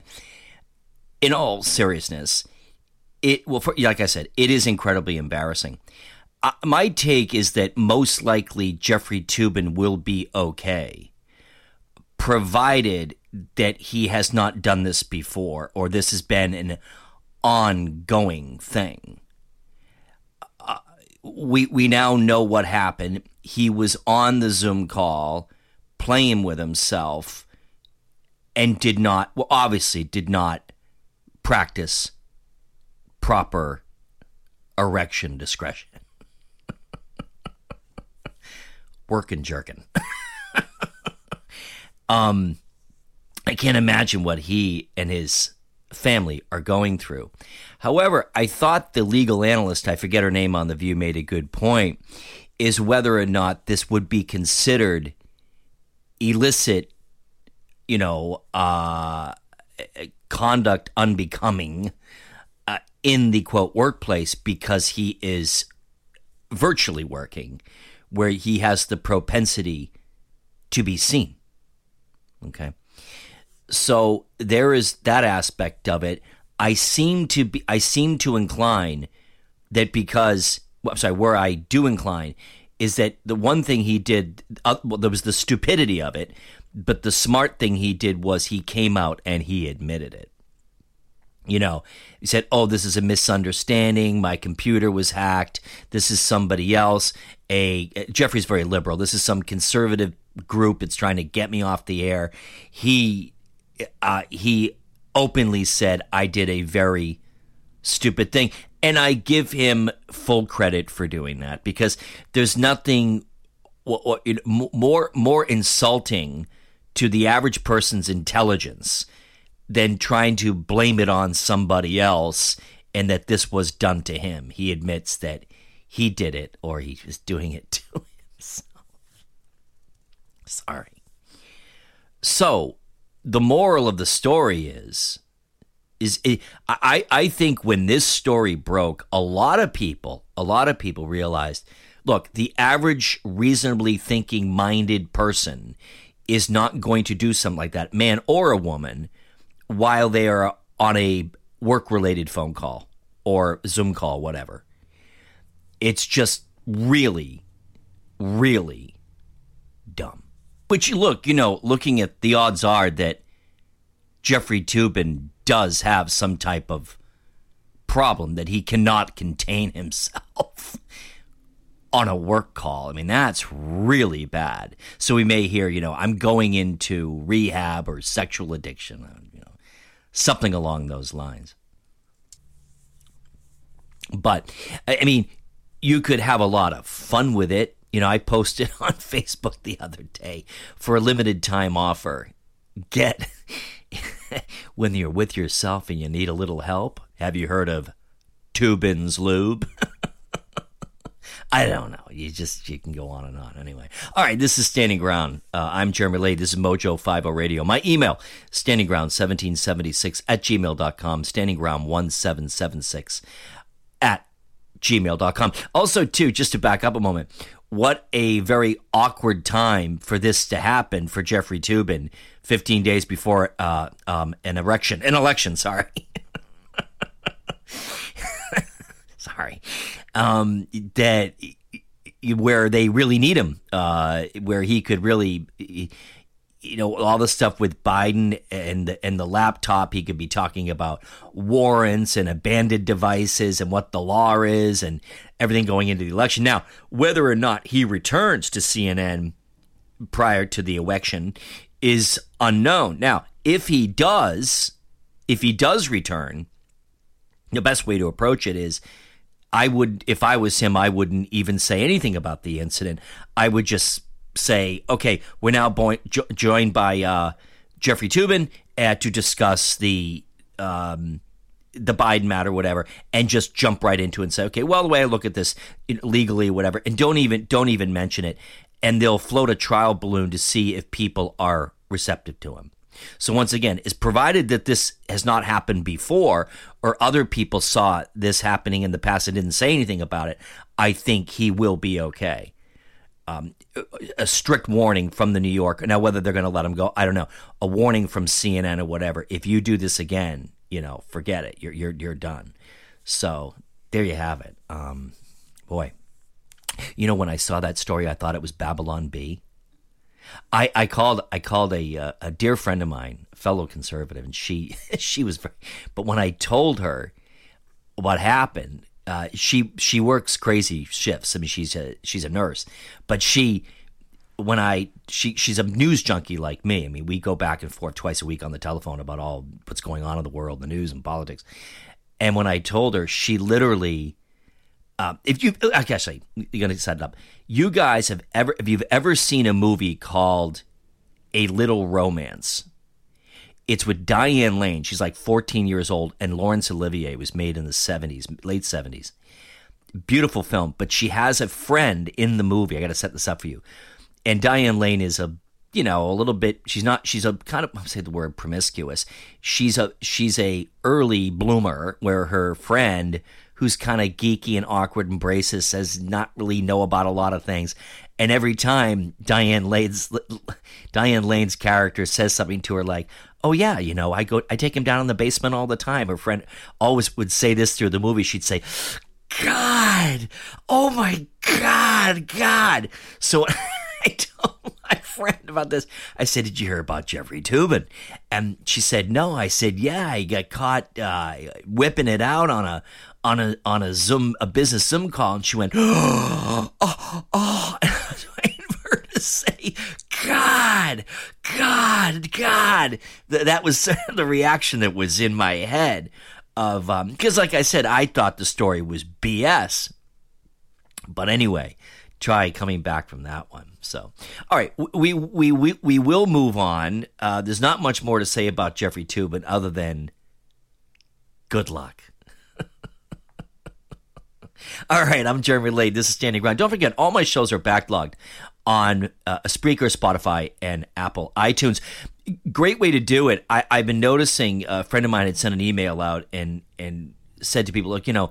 in all seriousness, it well, for, like I said, it is incredibly embarrassing. Uh, my take is that most likely Jeffrey Toobin will be okay, provided that he has not done this before, or this has been an ongoing thing. Uh, we we now know what happened. He was on the Zoom call playing with himself and did not well obviously did not practice proper erection discretion. Working jerking. um I can't imagine what he and his family are going through. However, I thought the legal analyst, I forget her name on The View, made a good point, is whether or not this would be considered illicit, you know, uh, conduct unbecoming uh, in the quote workplace because he is virtually working, where he has the propensity to be seen. Okay. So there is that aspect of it. I seem to be I seem to incline that because well, I'm sorry, where I do incline is that the one thing he did uh, well, there was the stupidity of it, but the smart thing he did was he came out and he admitted it. You know, he said, "Oh, this is a misunderstanding. My computer was hacked. This is somebody else. A Jeffrey's very liberal. This is some conservative group. It's trying to get me off the air." He uh, he openly said, "I did a very stupid thing," And I give him full credit for doing that because there's nothing more more insulting to the average person's intelligence than trying to blame it on somebody else and that this was done to him. He admits that he did it or he was doing it to himself. Sorry. So, the moral of the story is is it, I I think when this story broke, a lot of people, a lot of people realized, look, the average reasonably thinking minded person is not going to do something like that, man or a woman, while they are on a work related phone call or Zoom call, whatever. It's just really, really dumb. But you look, you know, looking at the odds are that Jeffrey Toobin does have some type of problem that he cannot contain himself on a work call. I mean, that's really bad. So we may hear, you know, I'm going into rehab or sexual addiction, uh, you know, something along those lines. But I mean, you could have a lot of fun with it. You know, I posted on Facebook the other day for a limited time offer. Get when you're with yourself and you need a little help. Have you heard of Toobin's Lube? I don't know. You just you can go on and on. Anyway, all right. This is Standing Ground. Uh, I'm Jeremy Lay. This is Mojo Five O Radio. My email: standingground1776 at gmail.com. Standingground1776 at gmail.com. Also, too, just to back up a moment, what a very awkward time for this to happen for Jeffrey Toobin 15 days before uh, um, an erection, an election, sorry. sorry. Um, that where they really need him, uh, where he could really, you know, all the stuff with Biden and the, and the laptop, he could be talking about warrants and abandoned devices and what the law is and everything going into the election. Now, whether or not he returns to CNN prior to the election is unknown. Now, if he does, if he does return, the best way to approach it is I would, if I was him, I wouldn't even say anything about the incident. I would just say, okay, we're now jo- joined by uh, Jeffrey Toobin uh, to discuss the um, the Biden matter, whatever, and just jump right into it and say, okay, well, the way I look at this legally, whatever, and don't even don't even mention it, and they'll float a trial balloon to see if people are receptive to him. So once again, is provided that this has not happened before or other people saw this happening in the past and didn't say anything about it, I think he will be okay. Um, a strict warning from the New Yorker. Now, whether they're going to let him go, I don't know. A warning from CNN or whatever. If you do this again, you know, forget it. You're you're you're done. So there you have it. Um, boy, you know, when I saw that story, I thought it was Babylon Bee. I, I called I called a uh, a dear friend of mine, fellow conservative, and she she was, very, but when I told her what happened, uh, she she works crazy shifts. I mean, she's a she's a nurse, but she when I she she's a news junkie like me. I mean, we go back and forth twice a week on the telephone about all what's going on in the world, the news and politics. And when I told her, she literally um, if you actually you're gonna set it up. You guys have ever if you've ever seen a movie called A Little Romance, it's with Diane Lane. She's like 14 years old, and Laurence Olivier was made in the 70s, late 70s. Beautiful film, but she has a friend in the movie. I got to set this up for you. And Diane Lane is a you know a little bit she's not she's a kind of I'll say the word promiscuous she's a she's a early bloomer where her friend who's kind of geeky and awkward and braces says not really know about a lot of things and every time Diane Lane's Diane Lane's character says something to her like oh yeah you know I go I take him down in the basement all the time her friend always would say this through the movie she'd say god oh my god god so I told my friend about this. I said, "Did you hear about Jeffrey Toobin?" And she said, "No." I said, "Yeah, he got caught uh, whipping it out on a on a on a Zoom a business Zoom call." And she went, "Oh, oh!" oh. And I was waiting for her to say, "God, God, God." Th- that was the reaction that was in my head. of because, like I said, I thought the story was BS. But anyway, try coming back from that one. So, all right, we we we we will move on. Uh, there's not much more to say about Jeffrey Toobin other than good luck. all right, I'm Jeremy Lade. This is Standing Ground. Don't forget, all my shows are backlogged on uh, Spreaker, Spotify, and Apple iTunes. Great way to do it. I, I've been noticing a friend of mine had sent an email out and and said to people, look, you know,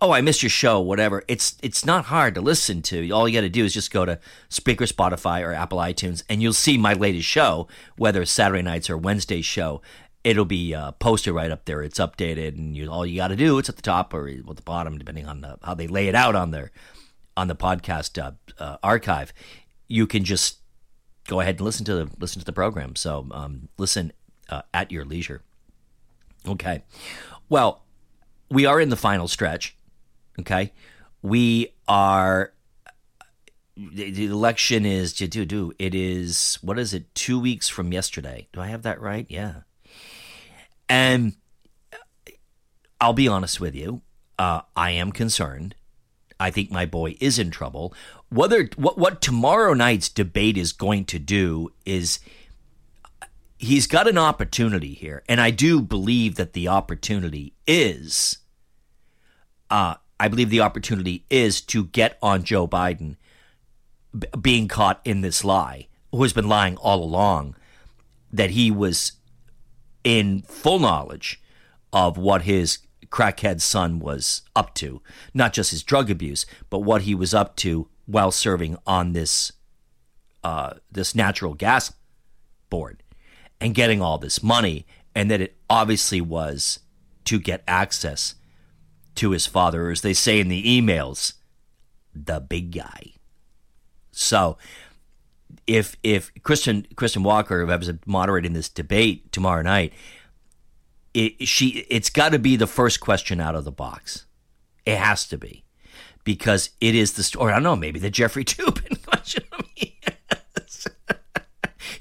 oh, I missed your show, whatever. It's it's not hard to listen to. All you got to do is just go to Spreaker, Spotify, or Apple iTunes, and you'll see my latest show, whether it's Saturday nights or Wednesday show. It'll be uh, posted right up there. It's updated, and you, all you got to do it's at the top or at the bottom, depending on the, how they lay it out on their on the podcast uh, uh, archive. You can just go ahead and listen to the listen to the program. So um, listen uh, at your leisure. Okay, well, we are in the final stretch Okay, we are. The election is to do do. It is what is it? Two weeks from yesterday. Do I have that right? Yeah. And I'll be honest with you. Uh, I am concerned. I think my boy is in trouble. Whether what what tomorrow night's debate is going to do is he's got an opportunity here, and I do believe that the opportunity is uh, I believe the opportunity is to get on Joe Biden b- being caught in this lie, who has been lying all along, that he was in full knowledge of what his crackhead son was up to, not just his drug abuse, but what he was up to while serving on this uh, this natural gas board and getting all this money, and that it obviously was to get access to his father, as they say in the emails, the big guy. So if if Kristen Kristen Walker, who was moderating this debate tomorrow night, it, she it's got to be the first question out of the box. It has to be because it is the story. I don't know, maybe the Jeffrey Toobin question.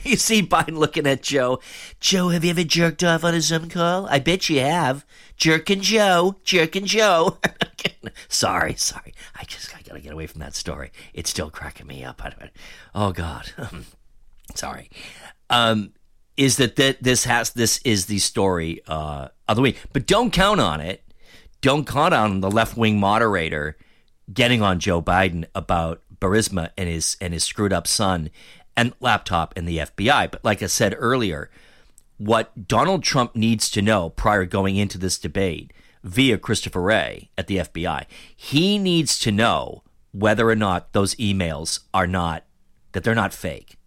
you see Biden looking at Joe. Joe, have you ever jerked off on a Zoom call? I bet you have. Jerking Joe, jerking Joe. sorry, sorry. I just I gotta get away from that story. It's still cracking me up. Oh God. sorry. Um, is that that this has this is the story uh, of the week? But don't count on it. Don't count on the left wing moderator getting on Joe Biden about Burisma and his and his screwed up son and laptop and the FBI. But like I said earlier, what Donald Trump needs to know prior going into this debate via Christopher Wray at the FBI, he needs to know whether or not those emails are not that they're not fake.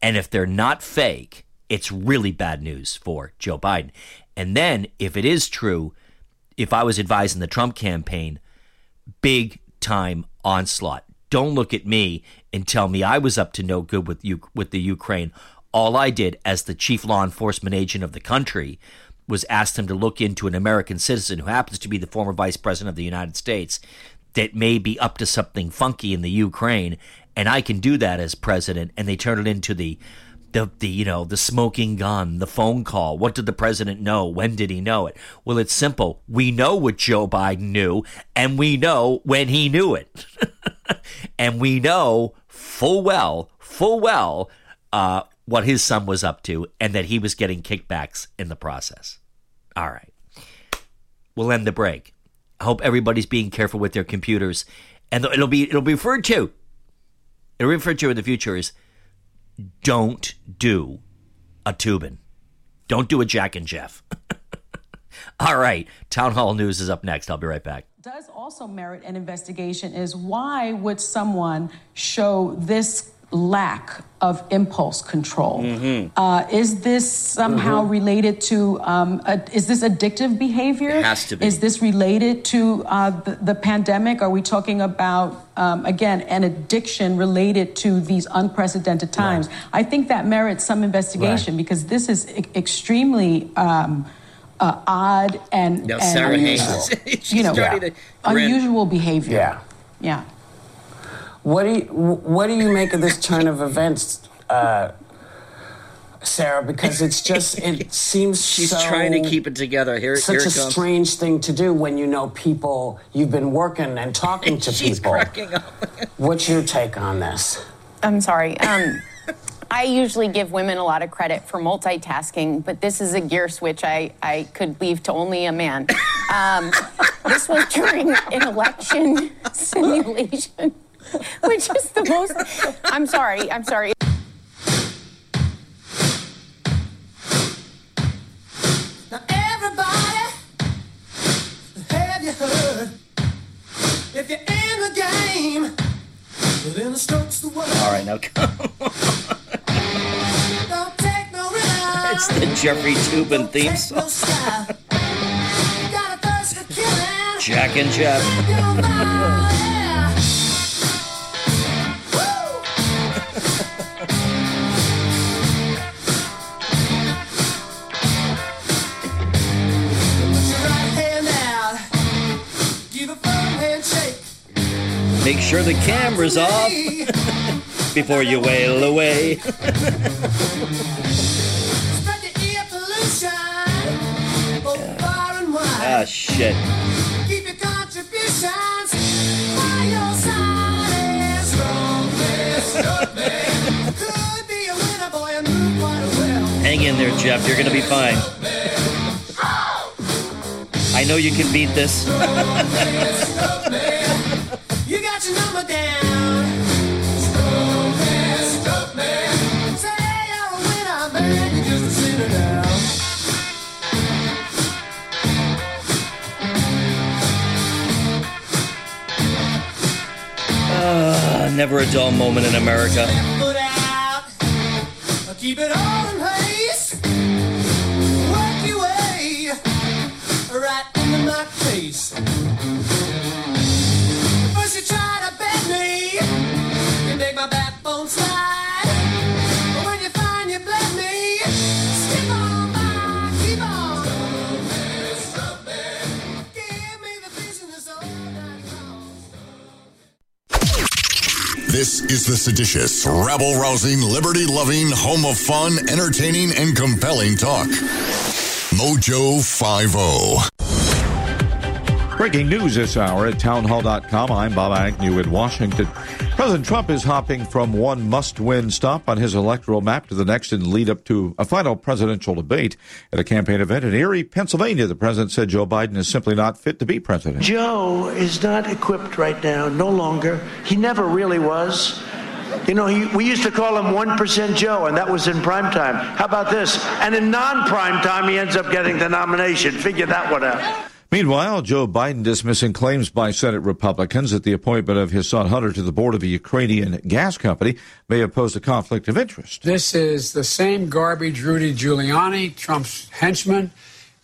And if they're not fake, it's really bad news for Joe Biden. And then if it is true, if I was advising the Trump campaign, big time onslaught. Don't look at me and tell me I was up to no good with you with the Ukraine all I did as the chief law enforcement agent of the country was asked him to look into an American citizen who happens to be the former vice president of the United States that may be up to something funky in the Ukraine, and I can do that as president. And they turn it into the the, the you know the smoking gun, the phone call. What did the president know? When did he know it? Well, it's simple. We know what Joe Biden knew, and we know when he knew it, and we know full well, full well uh, what his son was up to and that he was getting kickbacks in the process. All right. We'll end the break. I hope everybody's being careful with their computers. And it'll be it'll be referred to it'll be referred to in the future as don't do a Toobin. Don't do a Jack and Jeff. All right. Town Hall News is up next. I'll be right back. Does also merit an investigation is why would someone show this lack of impulse control. Mm-hmm. Uh, is this somehow mm-hmm. related to, um, a, is this addictive behavior? It has to be. Is this related to uh, the, the, pandemic? Are we talking about, um, again, an addiction related to these unprecedented times? Right. I think that merits some investigation right. because this is e- extremely. Um, uh, odd and, no, and Sarah unusual, you know, yeah. unusual behavior. Yeah. Yeah. What do you What do you make of this turn of events? Uh, Sarah, because it's just it seems She's so trying to keep it together. Here, it is. such here a comes. strange thing to do when you know people you've been working and talking to She's people. cracking up. What's your take on this? I'm sorry. Um, I usually give women a lot of credit for multitasking, but this is a gear switch I, I could leave to only a man. Um, this was during an election simulation, which is the most. I'm sorry. I'm sorry. Now everybody, have you heard? If you're in the game, well, then the stroke's the word. All right, now come. Don't no. It's the Jeffrey Toobin theme song. style. Got a thirst for killing. Jack and Jeff. Make sure the camera's off before you wail away. Spread the ear pollution. Both far and wide. ah, shit. Keep your contributions by your side. Strong man, strong man. Could be a winner, boy, and move quite well. Hang in there, Jeff. You're going to be fine. I know you can beat this. Never a dull moment in America. Is the seditious, rabble rousing, liberty loving, home of fun, entertaining, and compelling talk. Mojo oh. 50. Breaking news this hour at townhall.com. I'm Bob Agnew in Washington. President Trump is hopping from one must win stop on his electoral map to the next in lead up to a final presidential debate. At a campaign event in Erie, Pennsylvania, the president said Joe Biden is simply not fit to be president. Joe is not equipped right now, no longer. He never really was. You know, he, we used to call him 1% Joe, and that was in prime time. How about this? And in non prime time, he ends up getting the nomination. Figure that one out. Meanwhile, Joe Biden dismissing claims by Senate Republicans that the appointment of his son Hunter to the board of a Ukrainian gas company may have posed a conflict of interest. This is the same garbage Rudy Giuliani, Trump's henchman.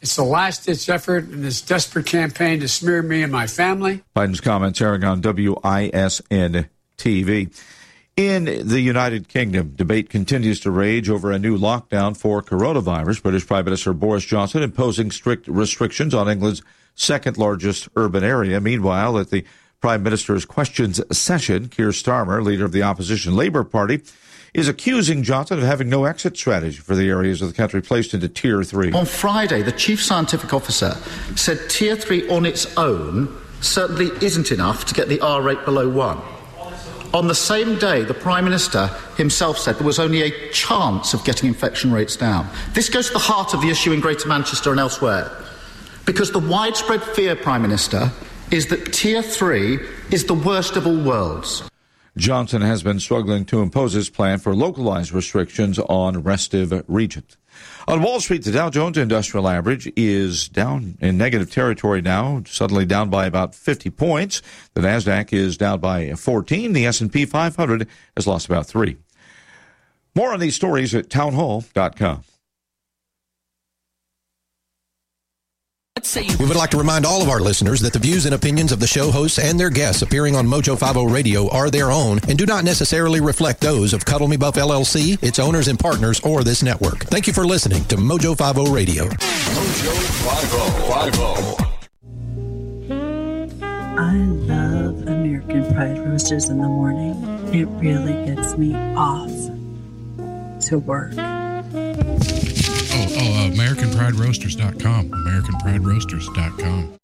It's a last ditch effort in this desperate campaign to smear me and my family. Biden's comments airing on WISN TV. In the United Kingdom, debate continues to rage over a new lockdown for coronavirus. British Prime Minister Boris Johnson imposing strict restrictions on England's second largest urban area. Meanwhile, at the Prime Minister's questions session, Keir Starmer, leader of the opposition Labour Party, is accusing Johnson of having no exit strategy for the areas of the country placed into Tier 3. On Friday, the chief scientific officer said Tier 3 on its own certainly isn't enough to get the R rate below 1. On the same day, the Prime Minister himself said there was only a chance of getting infection rates down. This goes to the heart of the issue in Greater Manchester and elsewhere. Because the widespread fear, Prime Minister, is that Tier 3 is the worst of all worlds. Johnson has been struggling to impose his plan for localized restrictions on restive regions. On Wall Street, the Dow Jones Industrial Average is down in negative territory now, suddenly down by about 50 points. The Nasdaq is down by 14. The S&P 500 has lost about 3. More on these stories at townhall.com. We would like to remind all of our listeners that the views and opinions of the show hosts and their guests appearing on Mojo 50 Radio are their own and do not necessarily reflect those of Cuddle Me Buff LLC, its owners and partners, or this network. Thank you for listening to Mojo 50 Radio. Mojo 50. I love American Pride roasters in the morning. It really gets me off to work. AmericanPrideRoasters.com. AmericanPrideRoasters.com.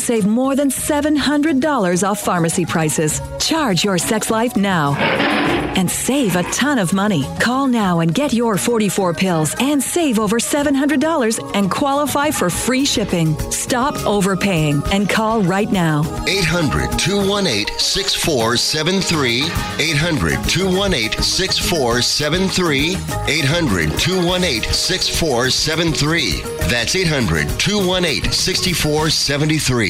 save more than $700 off pharmacy prices. Charge your sex life now and save a ton of money. Call now and get your 44 pills and save over $700 and qualify for free shipping. Stop overpaying and call right now. 800 218 6473. 800 218 6473. 800 218 6473. That's 800 218 6473.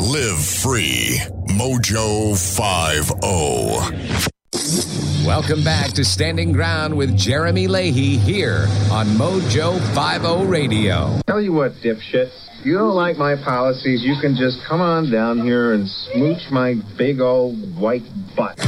Live free. Mojo oh. 50. Welcome back to Standing Ground with Jeremy Leahy here on Mojo 50 Radio. Tell you what, dipshit. If you don't like my policies, you can just come on down here and smooch my big old white butt.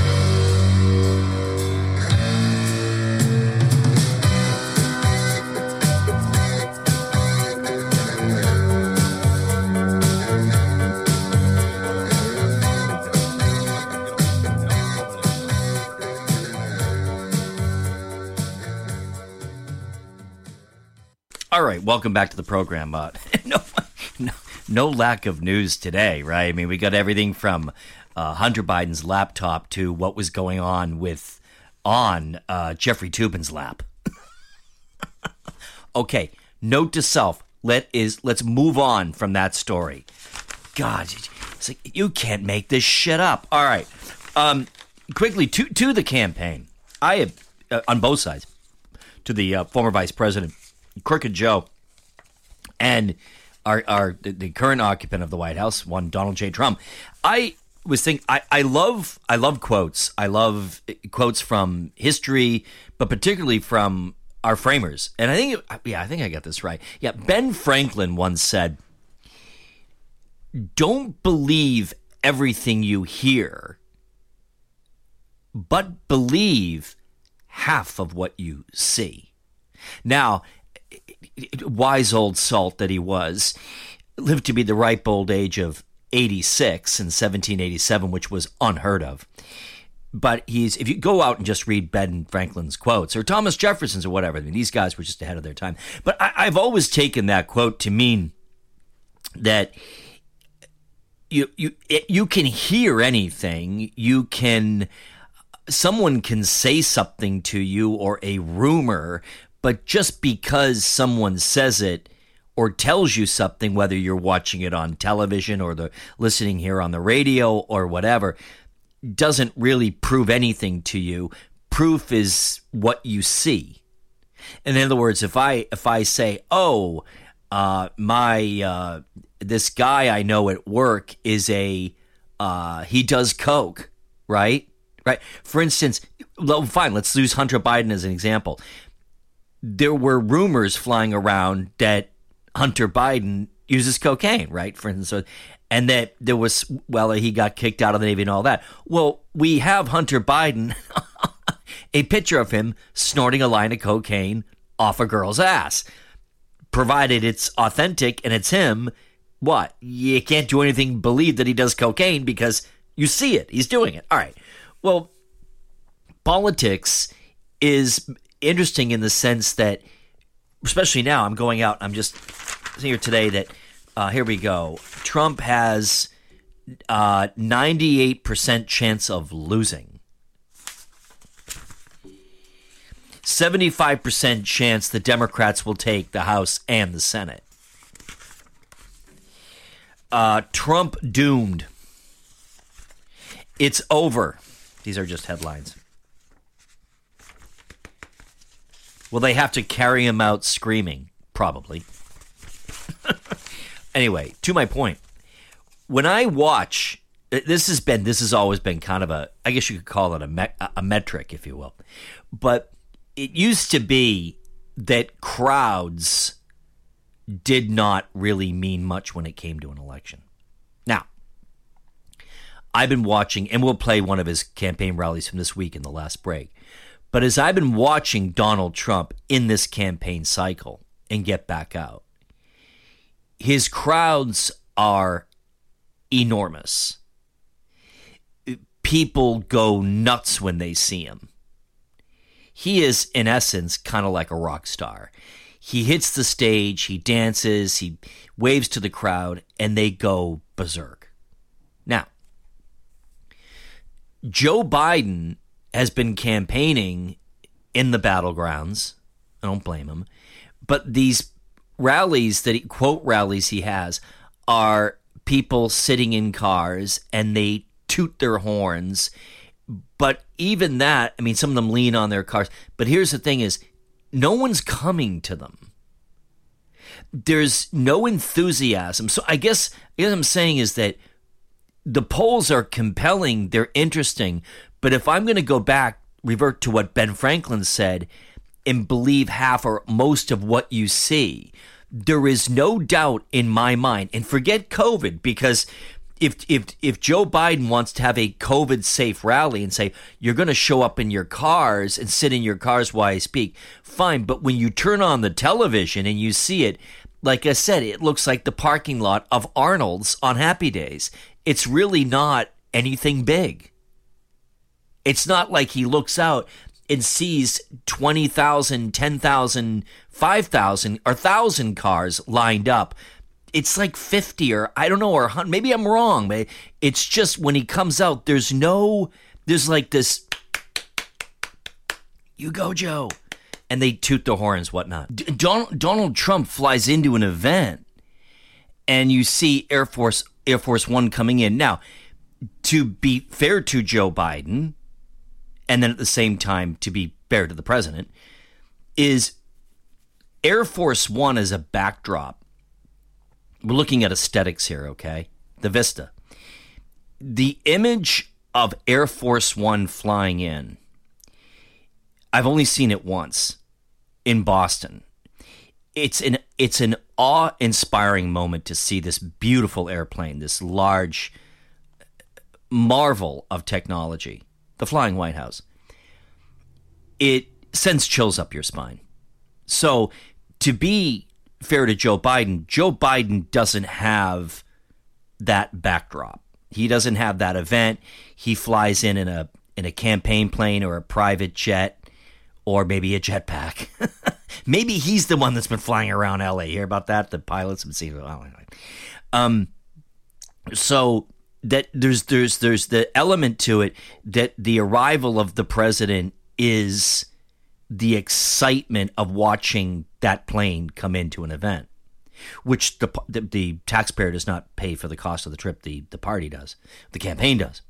All right, welcome back to the program. Uh, no, no, no lack of news today, right? I mean, we got everything from uh, Hunter Biden's laptop to what was going on with on uh, Jeffrey Toobin's lap. okay, note to self: let is let's move on from that story. God, it's like you can't make this shit up. All right, um, quickly to to the campaign. I have uh, on both sides to the uh, former vice president Crooked Joe, and our our the current occupant of the White House, one Donald J. Trump. I was thinking, I, I love I love quotes. I love eh, quotes from history, but particularly from our framers. And I think, yeah, I think I got this right. Yeah, Ben Franklin once said, "Don't believe everything you hear, but believe half of what you see." Now, wise old salt that he was, lived to be the ripe old age of 86 in 1787, which was unheard of. But he's, if you go out and just read Ben Franklin's quotes or Thomas Jefferson's or whatever, I mean, these guys were just ahead of their time. But I, I've always taken that quote to mean that you, you, you can hear anything. You can, someone can say something to you or a rumor but just because someone says it or tells you something, whether you're watching it on television or the listening here on the radio or whatever, doesn't really prove anything to you. Proof is what you see. In other words, if I if I say, "Oh, uh, my uh, this guy I know at work is a uh, he does coke," right? Right. For instance, fine. Let's use Hunter Biden as an example there were rumors flying around that Hunter Biden uses cocaine, right? For instance, and that there was, well, he got kicked out of the Navy and all that. Well, we have Hunter Biden, a picture of him snorting a line of cocaine off a girl's ass. Provided it's authentic and it's him, what? You can't do anything believe that he does cocaine because you see it. He's doing it. All right. Well, politics is interesting in the sense that, especially now, I'm going out. I'm just here today that uh, here we go. Trump has uh, 98% chance of losing. 75% chance the Democrats will take the House and the Senate. Uh, Trump doomed. It's over. These are just headlines. Will they have to carry him out screaming? Probably. anyway, to my point. When I watch, uh, this has been, this has always been kind of a, I guess you could call it a, me, a metric, if you will. But it used to be that crowds did not really mean much when it came to an election. Now, I've been watching, and we'll play one of his campaign rallies from this week in the last break. But as I've been watching Donald Trump in this campaign cycle and get back out, his crowds are enormous. People go nuts when they see him. He is, in essence, kind of like a rock star. He hits the stage, he dances, he waves to the crowd, and they go berserk. Now, Joe Biden has been campaigning in the battlegrounds. I don't blame him. But these rallies that he, quote rallies he has are people sitting in cars and they toot their horns. But even that, I mean, some of them lean on their cars. But here's the thing is no one's coming to them. There's no enthusiasm. So I guess, I guess what I'm saying is that the polls are compelling, they're interesting, but if I'm going to go back, revert to what Ben Franklin said, and believe half or most of what you see, there is no doubt in my mind, and forget COVID, because if if if Joe Biden wants to have a COVID safe rally and say you're going to show up in your cars and sit in your cars while I speak, fine. But when you turn on the television and you see it, like I said, it looks like the parking lot of Arnold's on Happy Days. It's really not anything big. It's not like he looks out and sees 20,000, 10,000, 5,000 or 1,000 cars lined up. It's like 50 or I don't know, or 100. Maybe I'm wrong, but it's just when he comes out, there's no, there's like this, you go, Joe. And they toot the horns, whatnot. Donald, Donald Trump flies into an event and you see Air Force Air Force One coming in. Now, to be fair to Joe Biden, and then at the same time to be fair to the president, is Air Force One as a backdrop. We're looking at aesthetics here, okay? The Vista. The image of Air Force One flying in, I've only seen it once in Boston. It's an it's an awe-inspiring moment to see this beautiful airplane, this large marvel of technology, the flying White House. It sends chills up your spine. So, to be fair to Joe Biden, Joe Biden doesn't have that backdrop. He doesn't have that event. He flies in in a in a campaign plane or a private jet or maybe a jetpack. maybe he's the one that's been flying around LA. Hear about that? The pilots have seen. Oh, um, so that there's there's there's the element to it that the arrival of the president is the excitement of watching that plane come into an event, which the, the, the taxpayer does not pay for the cost of the trip. The the party does, the campaign does.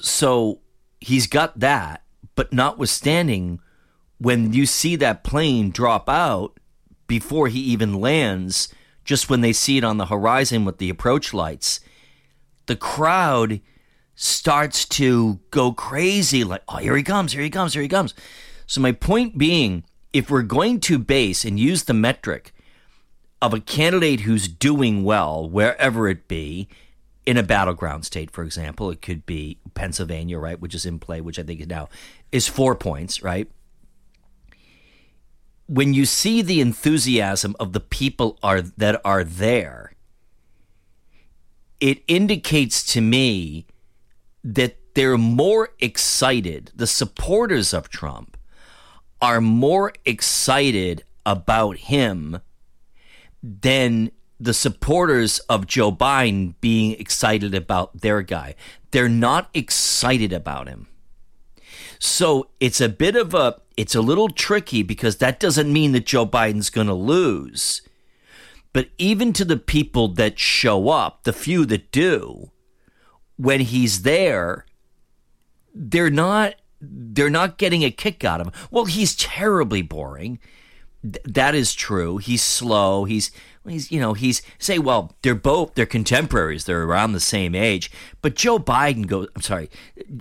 So he's got that, but notwithstanding, when you see that plane drop out before he even lands, just when they see it on the horizon with the approach lights, the crowd starts to go crazy like, oh, here he comes, here he comes, here he comes. So, my point being, if we're going to base and use the metric of a candidate who's doing well, wherever it be, in a battleground state, for example, it could be Pennsylvania, right, which is in play, which I think is now is four points, right? When you see the enthusiasm of the people are that are there, it indicates to me that they're more excited. The supporters of Trump are more excited about him than the supporters of Joe Biden being excited about their guy. They're not excited about him. So it's a bit of a it's a little tricky because that doesn't mean that Joe Biden's going to lose. But even to the people that show up, the few that do, when he's there, they're not they're not getting a kick out of him. Well, he's terribly boring. Th- that is true. He's slow. He's he's you know he's say well they're both they're contemporaries. They're around the same age. But Joe Biden goes. I'm sorry,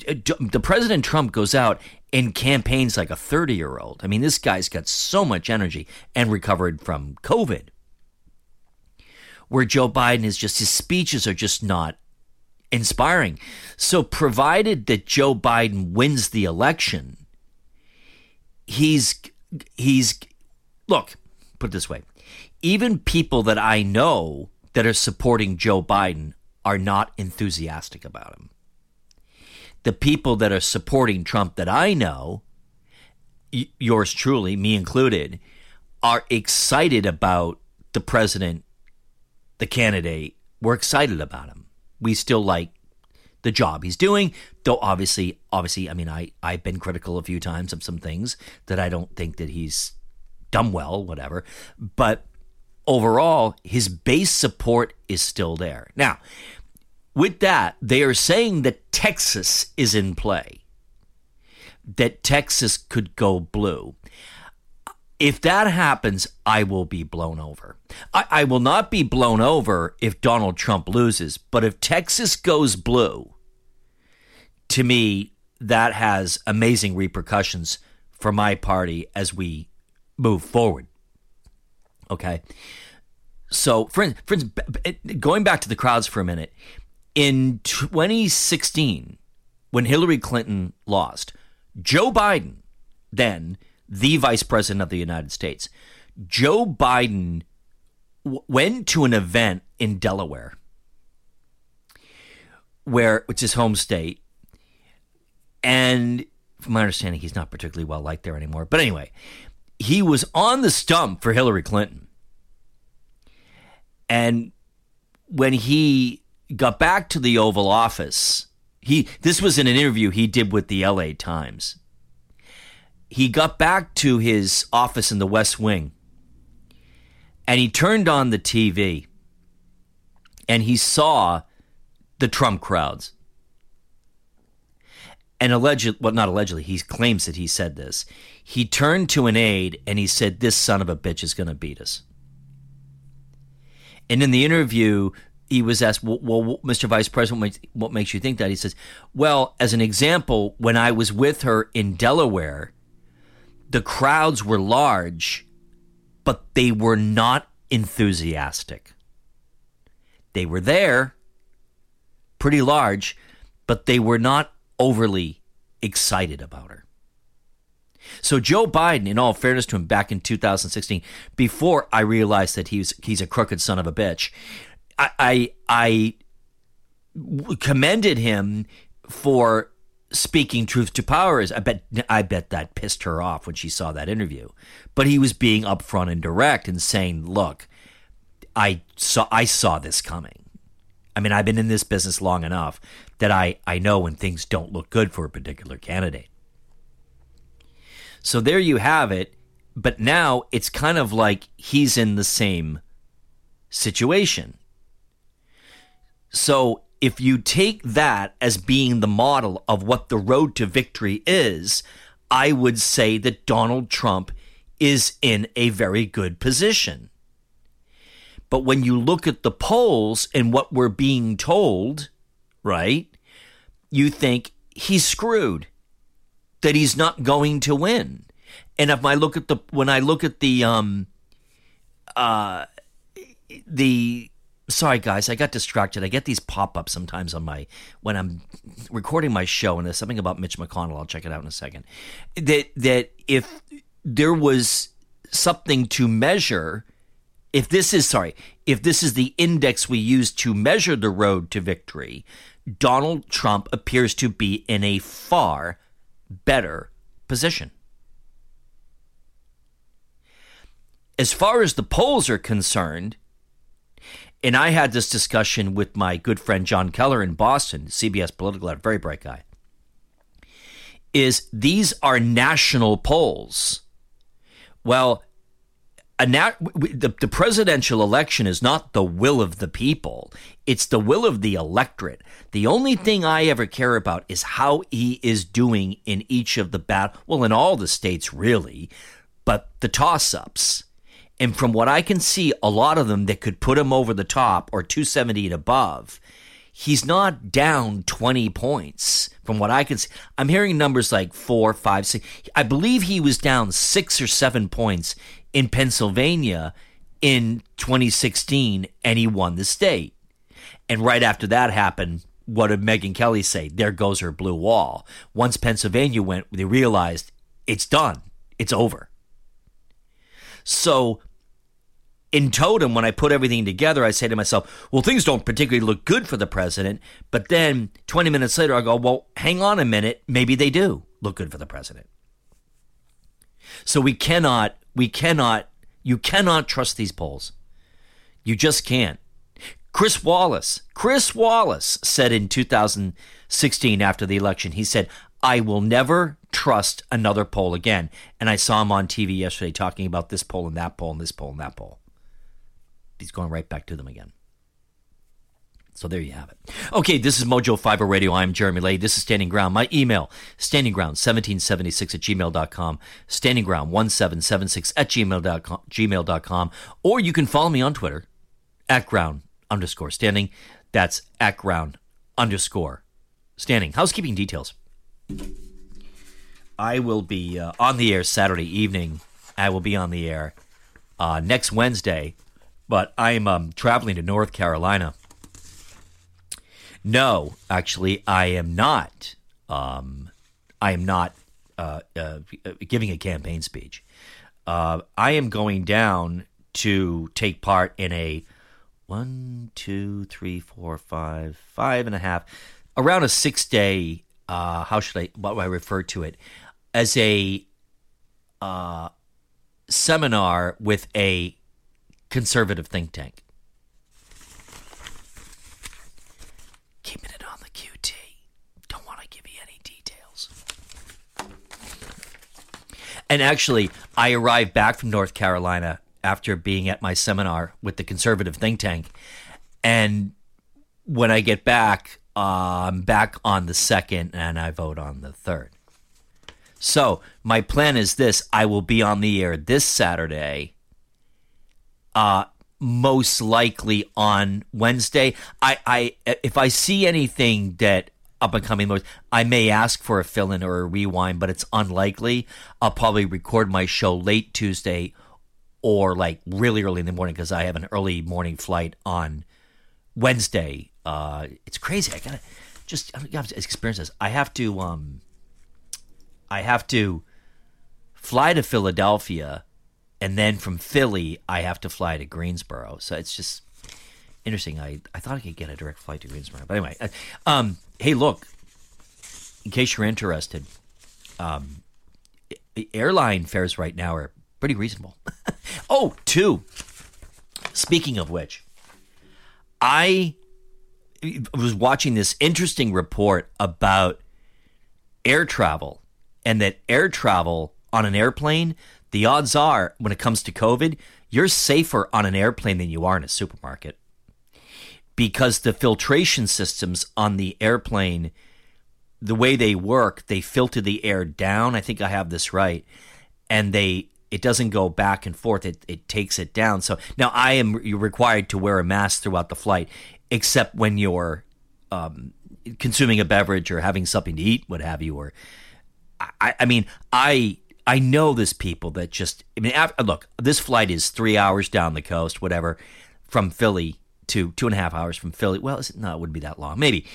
uh, the President Trump goes out and campaigns like a 30 year old. I mean, this guy's got so much energy and recovered from COVID. Where Joe Biden is just his speeches are just not inspiring. So, provided that Joe Biden wins the election, he's he's look, put it this way. Even people that I know that are supporting Joe Biden are not enthusiastic about him. The people that are supporting Trump that I know, yours truly, me included, are excited about the president, the candidate. We're excited about him. We still like the job he's doing, though obviously, obviously, I mean, I, I've been critical a few times of some things that I don't think that he's done well, whatever. But overall, his base support is still there. Now, with that, they are saying that Texas is in play, that Texas could go blue. If that happens, I will be blown over. I, I, will not be blown over if Donald Trump loses, but if Texas goes blue, to me, that has amazing repercussions for my party as we move forward. Okay. So, friends, friends, going back to the crowds for a minute, in 2016, when Hillary Clinton lost, Joe Biden, then the vice president of the United States, Joe Biden w- went to an event in Delaware, where it's his home state, and from my understanding, he's not particularly well liked there anymore. But anyway, he was on the stump for Hillary Clinton. And when he got back to the Oval Office, he this was in an interview he did with the LA Times. He got back to his office in the West Wing and he turned on the TV and he saw the Trump crowds. And alleged, well, not allegedly, he claims that he said this. He turned to an aide and he said, This son of a bitch is going to beat us. And in the interview, he was asked, well, well, Mr. Vice President, what makes you think that? He says, Well, as an example, when I was with her in Delaware, the crowds were large, but they were not enthusiastic. They were there, pretty large, but they were not overly excited about her. So Joe Biden, in all fairness to him, back in 2016, before I realized that he's he's a crooked son of a bitch, I I, I commended him for speaking truth to power. Is. I bet I bet that pissed her off when she saw that interview. But he was being upfront and direct and saying, "Look, I saw I saw this coming. I mean, I've been in this business long enough that I, I know when things don't look good for a particular candidate. So there you have it. But now it's kind of like he's in the same situation. So if you take that as being the model of what the road to victory is, I would say that Donald Trump is in a very good position. But when you look at the polls and what we're being told, right, you think he's screwed, that he's not going to win. And if I look at the when I look at the um uh the sorry guys, I got distracted. I get these pop-ups sometimes on my when I'm recording my show and there's something about Mitch McConnell. I'll check it out in a second. That that if there was something to measure if this is sorry, if this is the index we use to measure the road to victory, Donald Trump appears to be in a far better position. As far as the polls are concerned, and I had this discussion with my good friend Jon Keller in Boston, CBS political editor, very bright guy. is these are national polls. Well, a na- the, the presidential election is not the will of the people, it's the will of the electorate. The only thing I ever care about is how he is doing in each of the bat well in all the states really, but the toss-ups. And from what I can see, a lot of them that could put him over the top or 270 and above, he's not down 20 points from what I can see. I'm hearing numbers like four, five, six. I believe he was down six or seven points in Pennsylvania in 2016 and he won the state. And right after that happened, what did Megyn Kelly say? There goes her blue wall. Once Pennsylvania went, they realized it's done, it's over. So in totem, when I put everything together, I say to myself, well, things don't particularly look good for the president. But then 20 minutes later, I go, well, hang on a minute. Maybe they do look good for the president. So we cannot, we cannot, you cannot trust these polls. You just can't. Chris Wallace, Chris Wallace said in 2016 after the election, he said, I will never trust another poll again. And I saw him on TV yesterday talking about this poll and that poll and this poll and that poll he's going right back to them again. So there you have it. Okay, this is Mojo Five O Radio. I'm Jeremy Lay. This is Standing Ground. My email, standingground1776 at gmail.com, standingground1776 at gmail.com, gmail.com, or you can follow me on Twitter at ground underscore standing. That's at ground underscore standing. Housekeeping details. I will be uh, on the air Saturday evening. I will be on the air uh, next Wednesday but I'm um, traveling to North Carolina. No, actually, I am not. Um, I am not uh, uh, giving a campaign speech. Uh, I am going down to take part in a one, two, three, four, five, five and a half, around a six day. Uh, how should I? What I refer to it as a uh, seminar with a conservative think tank. Keeping it on the QT. Don't want to give you any details. And actually, I arrived back from North Carolina after being at my seminar with the conservative think tank. And when I get back, uh, I'm back on the second and I vote on the third. So, my plan is this I will be on the air this Saturday uh, most likely on Wednesday. I, I if I see anything that up and coming I may ask for a fill in or a rewind, but it's unlikely. I'll probably record my show late Tuesday or like really early in the morning because I have an early morning flight on Wednesday. Uh, it's crazy. I gotta just I have to experience this. I have to um, I have to fly to Philadelphia and then from Philly, I have to fly to Greensboro. So it's just interesting. I, I thought I could get a direct flight to Greensboro, but anyway. Uh, um, hey, look, in case you're interested, um, airline fares right now are pretty reasonable. oh, two. Speaking of which, I was watching this interesting report about air travel and that air travel on an airplane the odds are, when it comes to COVID, you're safer on an airplane than you are in a supermarket because the filtration systems on the airplane, the way they work, they filter the air down. I think I have this right. And they it doesn't go back and forth. It, it takes it down. So now I am required to wear a mask throughout the flight, except when you're um, consuming a beverage or having something to eat, what have you. Or I, I mean, I I know there's people that just. I mean, after, look, this flight is three hours down the coast, whatever, from Philly to two and a half hours from Philly. Well, it, no, it wouldn't be that long. Maybe.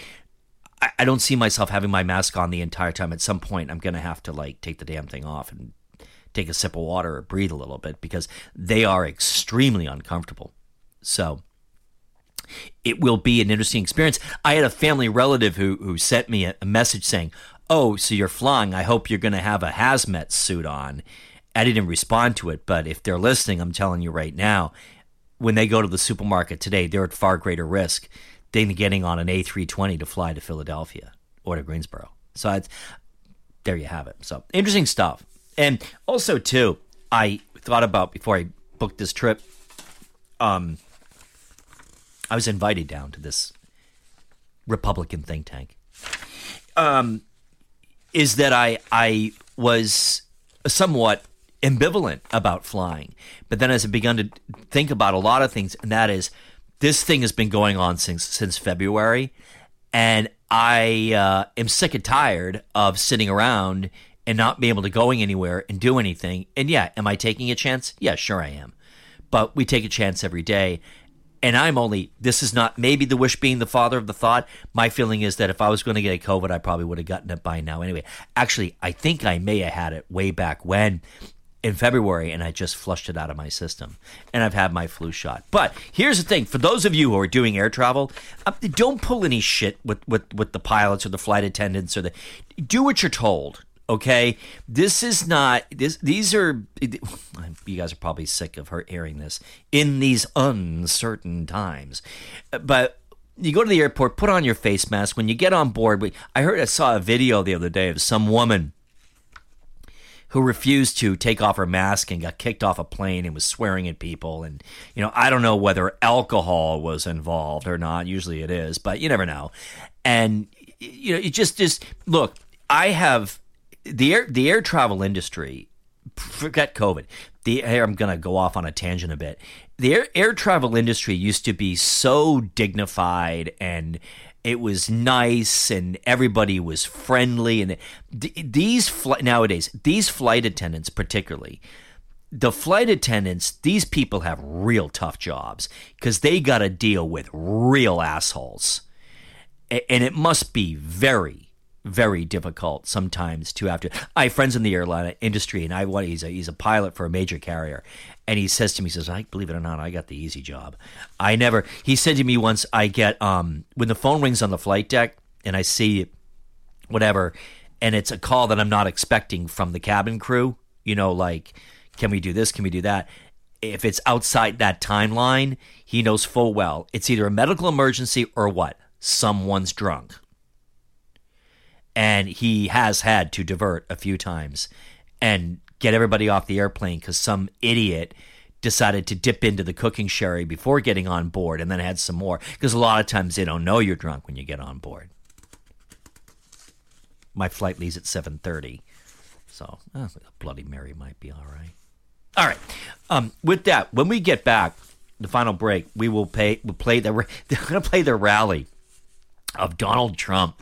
I, I don't see myself having my mask on the entire time. At some point, I'm going to have to like take the damn thing off and take a sip of water or breathe a little bit because they are extremely uncomfortable. So it will be an interesting experience. I had a family relative who who sent me a message saying, oh, so you're flying. I hope you're going to have a hazmat suit on. I didn't respond to it, but if they're listening, I'm telling you right now, when they go to the supermarket today, they're at far greater risk than getting on an A320 to fly to Philadelphia or to Greensboro. So there you have it. So interesting stuff. And also too, I thought about before I booked this trip. Um, I was invited down to this Republican think tank. Um, is that I I was somewhat ambivalent about flying, but then as I begun to think about a lot of things, and that is this thing has been going on since since February, and I uh, am sick and tired of sitting around and not being able to going anywhere and do anything. And yeah, am I taking a chance? Yeah, sure I am. But we take a chance every day. And I'm only, this is not maybe the wish being the father of the thought. My feeling is that if I was going to get a COVID, I probably would have gotten it by now anyway. Actually, I think I may have had it way back when in February and I just flushed it out of my system. And I've had my flu shot. But here's the thing for those of you who are doing air travel, uh, don't pull any shit with, with, with the pilots or the flight attendants or the. Do what you're told. Okay, this is not this. These are you guys are probably sick of her hearing this in these uncertain times, but you go to the airport, put on your face mask when you get on board. I heard I saw a video the other day of some woman who refused to take off her mask and got kicked off a plane and was swearing at people. And, you know, I don't know whether alcohol was involved or not. Usually it is, but you never know. And, you know, it just, just look, I have the air, the air travel industry, forget COVID. The air, I'm going to go off on a tangent a bit. The air, air travel industry used to be so dignified and it was nice and everybody was friendly and these fl- nowadays these flight attendants particularly the flight attendants these people have real tough jobs because they got to deal with real assholes and it must be very very difficult sometimes to have to. I have friends in the airline industry, and I want he's a he's a pilot for a major carrier, and he says to me, he says, "I believe it or not, I got the easy job. I never." He said to me once, "I get um when the phone rings on the flight deck, and I see whatever, and it's a call that I'm not expecting from the cabin crew. You know, like, can we do this? Can we do that?" If it's outside that timeline, he knows full well it's either a medical emergency or what? Someone's drunk and he has had to divert a few times and get everybody off the airplane because some idiot decided to dip into the cooking sherry before getting on board and then had some more. Because a lot of times they don't know you're drunk when you get on board. My flight leaves at 7.30 so oh, bloody mary might be all right. All right um, with that when we get back the final break we will pay we'll play the they're going to play the rally of donald trump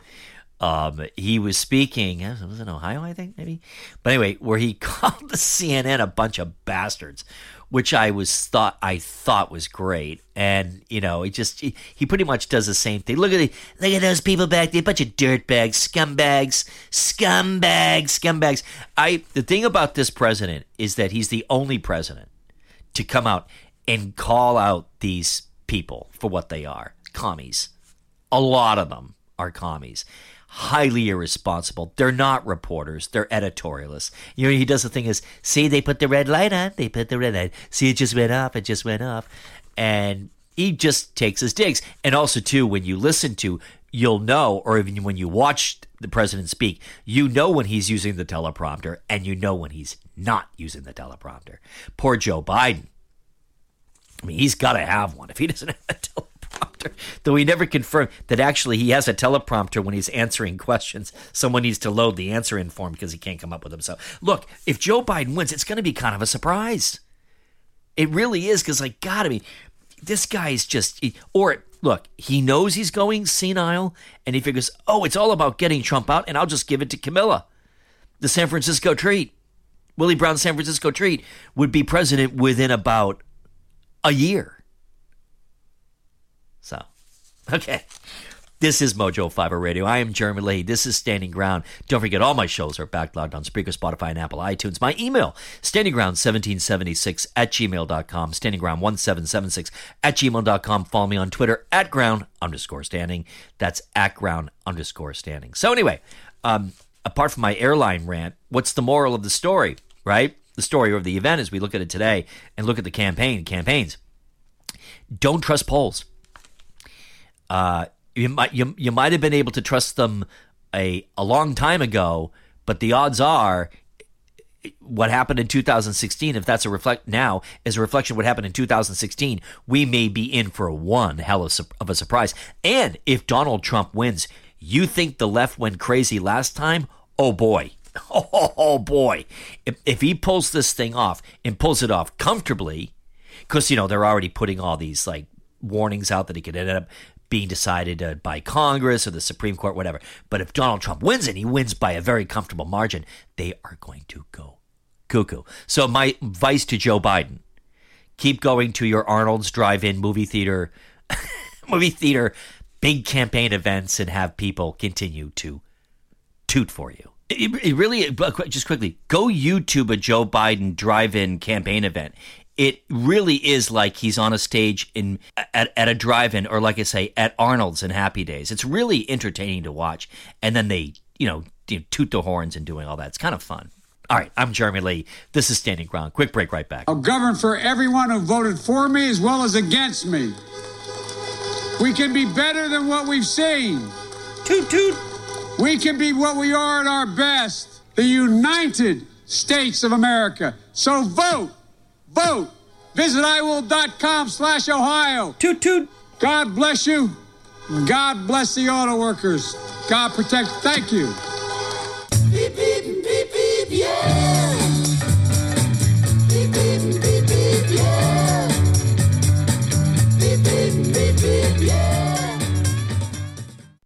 um, he was speaking, it was in Ohio, I think, maybe. But anyway, where he called the CNN a bunch of bastards, which I was thought I thought was great. And you know, he just he, he pretty much does the same thing. Look at the look at those people back there, a bunch of dirtbags, scumbags, scumbags, scumbags. I the thing about this president is that he's the only president to come out and call out these people for what they are, commies. A lot of them are commies highly irresponsible. They're not reporters, they're editorialists. You know, he does the thing is, see, they put the red light on, they put the red light. See, it just went off, it just went off. And he just takes his digs. And also, too, when you listen to, you'll know, or even when you watch the president speak, you know when he's using the teleprompter and you know when he's not using the teleprompter. Poor Joe Biden. I mean, he's got to have one. If he doesn't have a teleprompter, teleprompter, though he never confirmed that actually he has a teleprompter when he's answering questions. Someone needs to load the answer in for him because he can't come up with. So, look, if Joe Biden wins, it's going to be kind of a surprise. It really is because, like, God, I mean, this guy is just, or look, he knows he's going senile and he figures, oh, it's all about getting Trump out and I'll just give it to Kamala. The San Francisco treat. Willie Brown San Francisco treat would be president within about a year. Okay. This is Mojo 50 Radio. I am Jeremy Lee. This is Standing Ground. Don't forget, all my shows are backlogged on Spreaker, Spotify, and Apple iTunes. My email, standingground1776 at gmail.com, standingground1776 at gmail.com. Follow me on Twitter, at ground underscore standing. That's at ground underscore standing. So, anyway, um, apart from my airline rant, what's the moral of the story, right? The story of the event as we look at it today and look at the campaign, campaigns. Don't trust polls uh, you might you, you might have been able to trust them a a long time ago, But the odds are what happened in 2016, if that's a reflect now, is a reflection of what happened in 2016, we may be in for one hell of, of a surprise. And if Donald Trump wins, you think the left went crazy last time? Oh boy. Oh, boy. If, if he pulls this thing off and pulls it off comfortably, because, you know, they're already putting all these like warnings out that he could end up being decided uh, by Congress or the Supreme Court, whatever. But if Donald Trump wins and he wins by a very comfortable margin, they are going to go cuckoo. So my advice to Joe Biden: keep going to your Arnold's Drive-In movie theater, movie theater, big campaign events, and have people continue to toot for you. It, it really, just quickly, go YouTube a Joe Biden drive-in campaign event. It really is like he's on a stage in at, at a drive-in, or like I say, at Arnold's and Happy Days. It's really entertaining to watch, and then they, you know, toot the horns and doing all that. It's kind of fun. All right, I'm Jeremy Lee. This is Standing Ground. Quick break, right back. I'll govern for everyone who voted for me as well as against me. We can be better than what we've seen. Toot toot. We can be what we are at our best the United States of America. So vote, vote. Visit iwill.com slash Ohio. Toot toot. God bless you. God bless the auto workers. God protect. Thank you.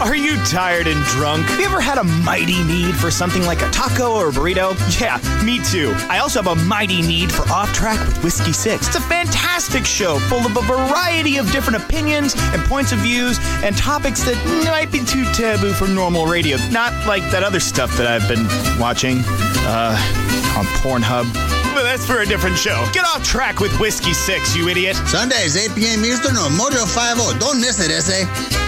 Are you tired and drunk? Have you ever had a mighty need for something like a taco or a burrito? Yeah, me too. I also have a mighty need for Off Track with Whiskey Six. It's a fantastic show full of a variety of different opinions and points of views and topics that might be too taboo for normal radio. Not like that other stuff that I've been watching uh, on Pornhub. But that's for a different show. Get off track with Whiskey Six, you idiot. Sundays, 8 p.m. Eastern on Mojo 50. Don't miss it, essay.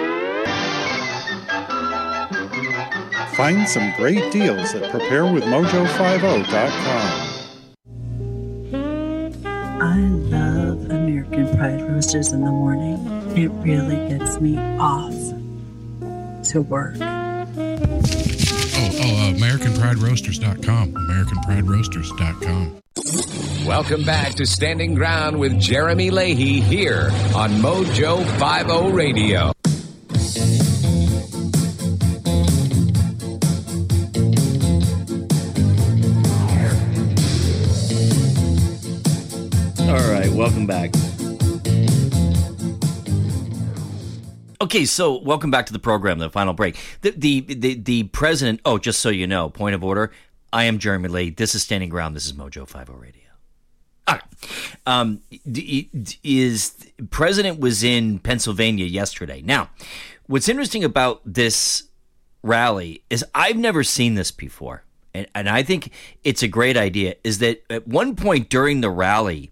Find some great deals at preparewithmojo50.com. I love American Pride roasters in the morning. It really gets me off to work. Oh, oh, uh, AmericanPrideRoasters.com. AmericanPrideRoasters.com. Welcome back to Standing Ground with Jeremy Leahy here on Mojo 50 Radio. Right, welcome back. Okay, so welcome back to the program, the final break. The, the the the president. Oh, just so you know, point of order. I am Jeremy Lee. This is Standing Ground. This is Mojo Five O Radio. All right. Um, is president was in Pennsylvania yesterday. Now, what's interesting about this rally is I've never seen this before, and and I think it's a great idea. Is that at one point during the rally,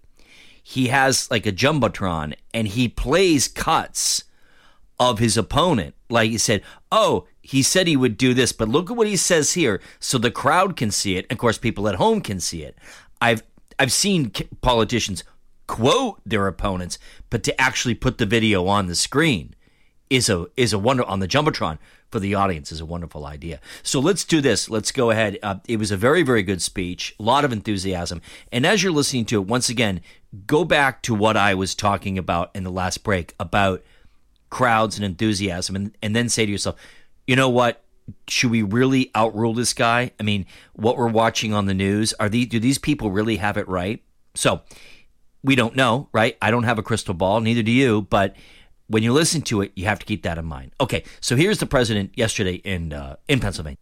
he has like a jumbotron and he plays cuts of his opponent. Like he said, oh, he said he would do this, but look at what he says here, so the crowd can see it. Of course, people at home can see it. I've I've seen politicians quote their opponents, but to actually put the video on the screen is a is a wonder on the jumbotron for the audience is a wonderful idea. So let's do this. Let's go ahead. Uh, it was a very very good speech, a lot of enthusiasm, and as you're listening to it, once again, go back to what I was talking about in the last break about crowds and enthusiasm, and and then say to yourself, you know what? Should we really outrule this guy? I mean, what we're watching on the news are these? Do these people really have it right? So we don't know, right? I don't have a crystal ball, neither do you, but when you listen to it, you have to keep that in mind. Okay, so here's the president yesterday in uh, in Pennsylvania.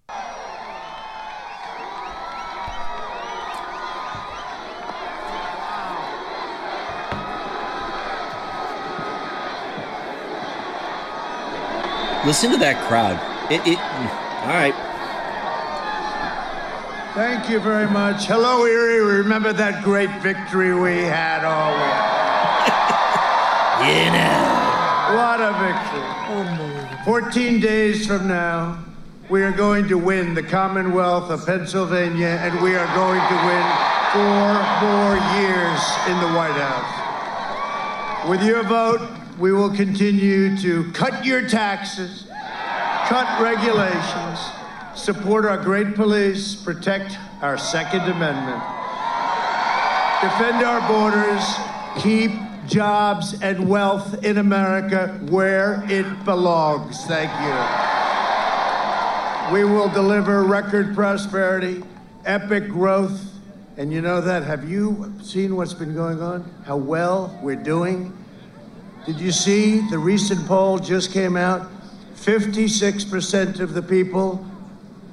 Listen to that crowd. It, it all right. Thank you very much. Hello, Erie. Remember that great victory we had? We... you know. What a victory. 14 days from now, we are going to win the Commonwealth of Pennsylvania, and we are going to win four more years in the White House. With your vote, we will continue to cut your taxes, cut regulations, support our great police, protect our Second Amendment, defend our borders, keep jobs and wealth in America where it belongs. Thank you. We will deliver record prosperity, epic growth. And you know that? Have you seen what's been going on? How well we're doing? Did you see the recent poll just came out? 56% of the people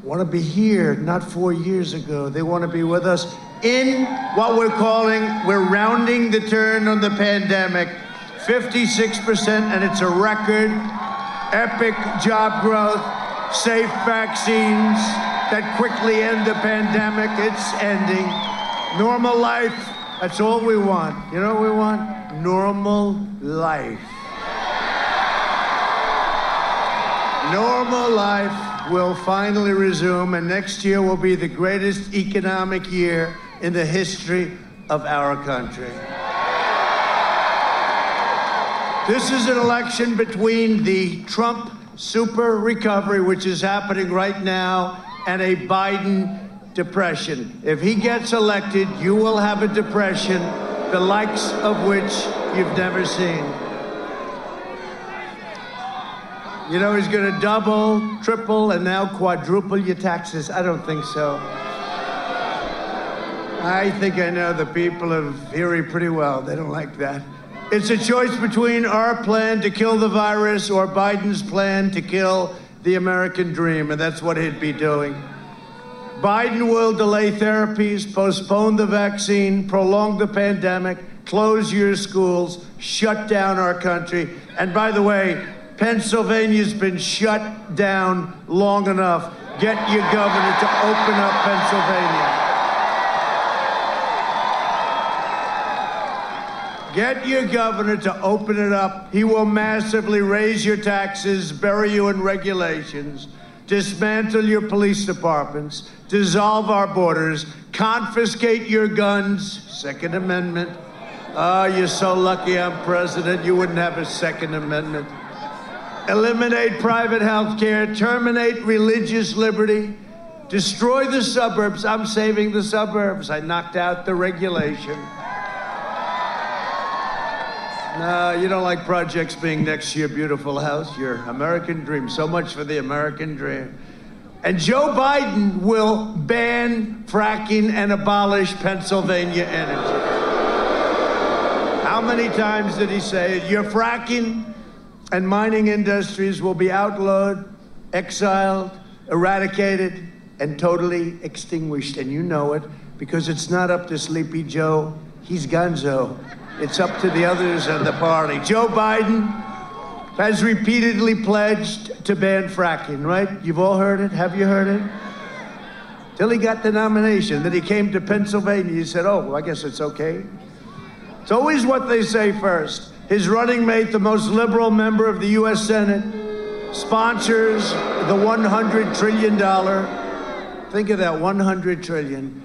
want to be here, not four years ago. They want to be with us in what we're calling, we're rounding the turn on the pandemic. 56%, and it's a record. Epic job growth, safe vaccines that quickly end the pandemic. It's ending. Normal life, that's all we want. You know what we want? Normal life. Normal life will finally resume, and next year will be the greatest economic year in the history of our country. This is an election between the Trump super recovery, which is happening right now, and a Biden depression. If he gets elected, you will have a depression, the likes of which you've never seen. You know, he's going to double, triple, and now quadruple your taxes. I don't think so. I think I know the people of Erie pretty well. They don't like that. It's a choice between our plan to kill the virus or Biden's plan to kill the American dream, and that's what he'd be doing. Biden will delay therapies, postpone the vaccine, prolong the pandemic, close your schools, shut down our country. And by the way, Pennsylvania's been shut down long enough. Get your governor to open up Pennsylvania. Get your governor to open it up. He will massively raise your taxes, bury you in regulations, dismantle your police departments, dissolve our borders, confiscate your guns, Second Amendment. Oh, you're so lucky I'm president, you wouldn't have a Second Amendment. Eliminate private health care, terminate religious liberty, destroy the suburbs. I'm saving the suburbs. I knocked out the regulation. No, you don't like projects being next to your beautiful house, your American dream. So much for the American dream. And Joe Biden will ban fracking and abolish Pennsylvania energy. How many times did he say it? Your fracking and mining industries will be outlawed, exiled, eradicated, and totally extinguished. And you know it because it's not up to Sleepy Joe. He's gonzo. It's up to the others in the party. Joe Biden has repeatedly pledged to ban fracking, right? You've all heard it. Have you heard it? Till he got the nomination. Then he came to Pennsylvania. He said, Oh, well, I guess it's okay. It's always what they say first. His running mate, the most liberal member of the U.S. Senate, sponsors the $100 trillion. Think of that, $100 trillion.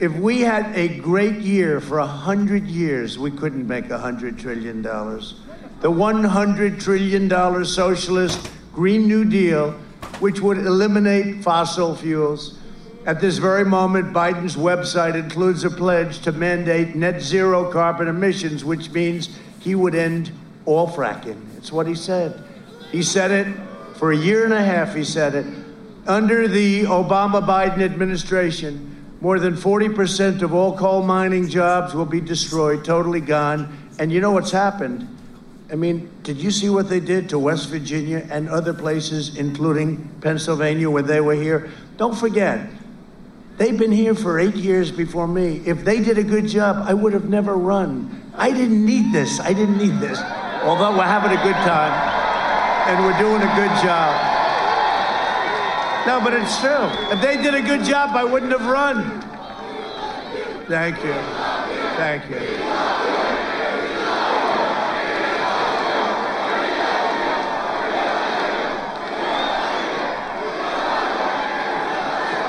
If we had a great year for 100 years, we couldn't make $100 trillion. the $100 trillion socialist Green New Deal, which would eliminate fossil fuels. At this very moment, Biden's website includes a pledge to mandate net zero carbon emissions, which means he would end all fracking. It's what he said. He said it for a year and a half, he said it. Under the Obama Biden administration, more than 40% of all coal mining jobs will be destroyed, totally gone. And you know what's happened? I mean, did you see what they did to West Virginia and other places, including Pennsylvania, where they were here? Don't forget, they've been here for eight years before me. If they did a good job, I would have never run. I didn't need this. I didn't need this. Although we're having a good time and we're doing a good job. No, but it's true. If they did a good job, I wouldn't have run. Thank you. Thank you.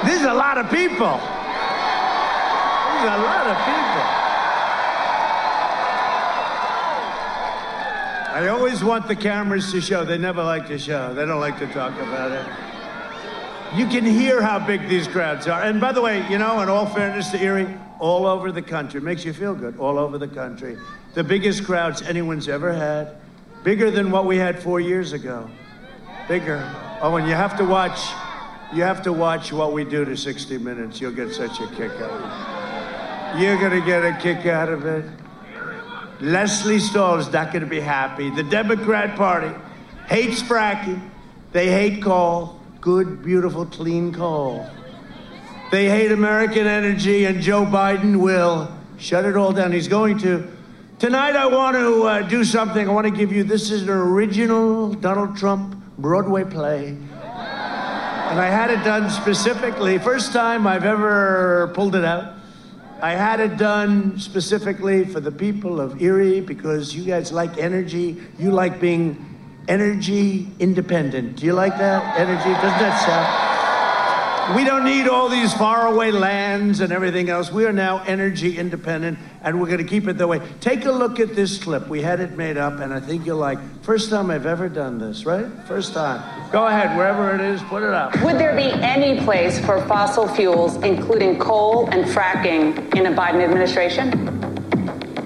This is a lot of people. This is a lot of people. I always want the cameras to show. They never like to show. They don't like to talk about it. You can hear how big these crowds are. And by the way, you know, in all fairness to Erie, all over the country, makes you feel good, all over the country. The biggest crowds anyone's ever had, bigger than what we had four years ago. Bigger. Oh, and you have to watch, you have to watch what we do to 60 Minutes. You'll get such a kick out of it. You're going to get a kick out of it. Lesley Stahl is not going to be happy. The Democrat Party hates fracking. They hate coal. Good, beautiful, clean coal. They hate American energy, and Joe Biden will shut it all down. He's going to. Tonight, I want to uh, do something. I want to give you this is an original Donald Trump Broadway play. And I had it done specifically. First time I've ever pulled it out. I had it done specifically for the people of Erie because you guys like energy. You like being energy independent. Do you like that? Energy? Doesn't that sound? We don't need all these faraway lands and everything else. We are now energy independent, and we're going to keep it that way. Take a look at this clip. We had it made up, and I think you'll like. First time I've ever done this, right? First time. Go ahead, wherever it is, put it up. Would there be any place for fossil fuels, including coal and fracking, in a Biden administration?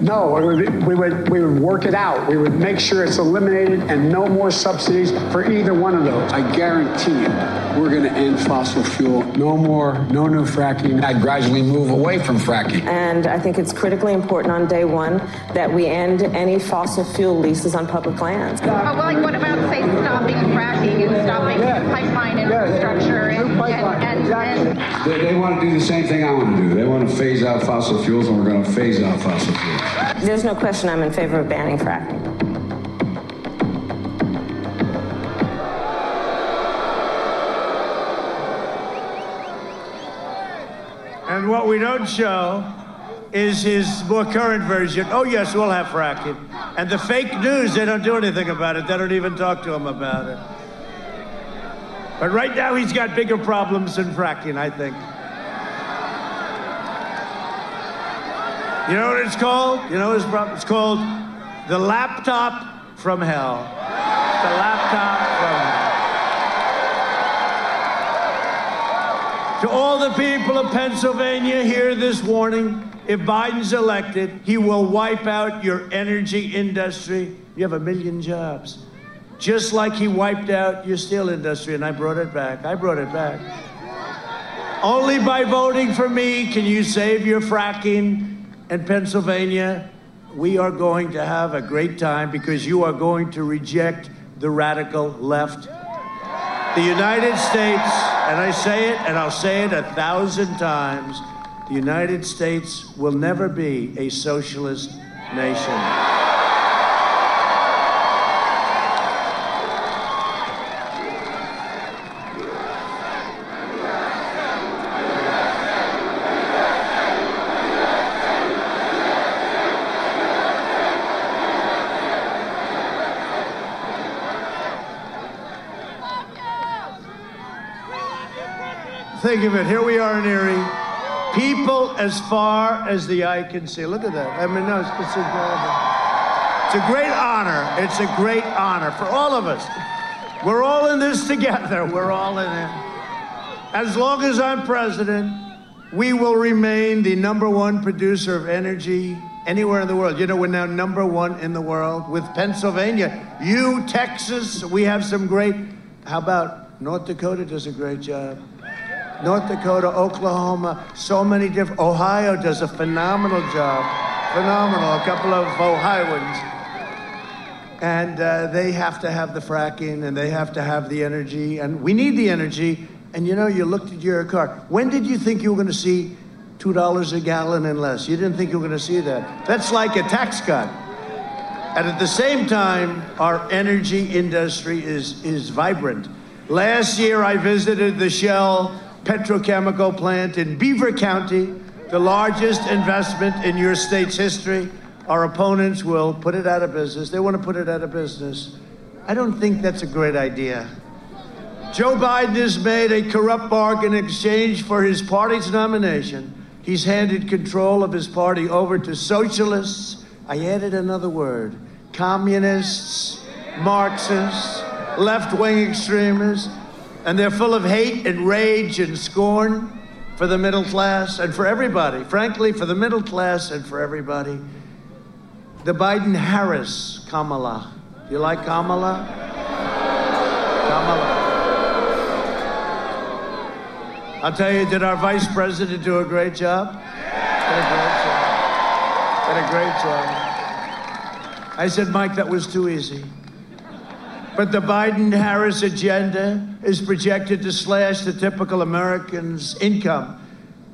No, we would, we would, we would work it out. We would make sure it's eliminated and no more subsidies for either one of those. I guarantee you, we're going to end fossil fuel. No more, no new fracking. I'd gradually move away from fracking. And I think it's critically important on day one that we end any fossil fuel leases on public lands. Oh, well, like, what about, say, stopping fracking and stopping pipeline infrastructure and, and, and, and They, they want to do the same thing I want to do. They want to phase out fossil fuels, and we're going to phase out fossil fuels. There's no question I'm in favor of banning fracking. And what we don't show is his more current version. Oh, yes, we'll have fracking. And the fake news, they don't do anything about it. They don't even talk to him about it. But right now, he's got bigger problems than fracking, I think. You know what it's called? You know what it's, prob- it's called? The laptop from hell. The laptop from hell. To all the people of Pennsylvania, hear this warning. If Biden's elected, he will wipe out your energy industry. You have a million jobs. Just like he wiped out your steel industry, and I brought it back. I brought it back. Only by voting for me can you save your fracking in Pennsylvania. We are going to have a great time because you are going to reject the radical left. The United States, and I say it and I'll say it a thousand times, the United States will never be a socialist nation. Think of it. Here we are in Erie. People as far as the eye can see. Look at that. I mean, no, it's, it's incredible. It's a great honor. It's a great honor for all of us. We're all in this together. We're all in it. As long as I'm president, we will remain the number one producer of energy anywhere in the world. You know, we're now number one in the world with Pennsylvania. You, Texas, we have some great. How about North Dakota does a great job. North Dakota, Oklahoma, so many different. Ohio does a phenomenal job. Phenomenal. A couple of Ohioans. And uh, they have to have the fracking and they have to have the energy. And we need the energy. And you know, you looked at your car. When did you think you were going to see $2 a gallon and less? You didn't think you were going to see that. That's like a tax cut. And at the same time, our energy industry is, is vibrant. Last year, I visited the Shell petrochemical plant in Beaver County, the largest investment in your state's history. Our opponents will put it out of business. They want to put it out of business. I don't think that's a great idea. Joe Biden has made a corrupt bargain in exchange for his party's nomination. He's handed control of his party over to socialists. I added another word communists, Marxists, left wing extremists, and they're full of hate and rage and scorn for the middle class and for everybody. Frankly, for the middle class and for everybody. The Biden Harris Kamala. Do you like Kamala? Kamala. I'll tell you, did our vice president do a great job? Did a great job. Did a great job. I said, Mike, that was too easy. But the Biden Harris agenda is projected to slash the typical American's income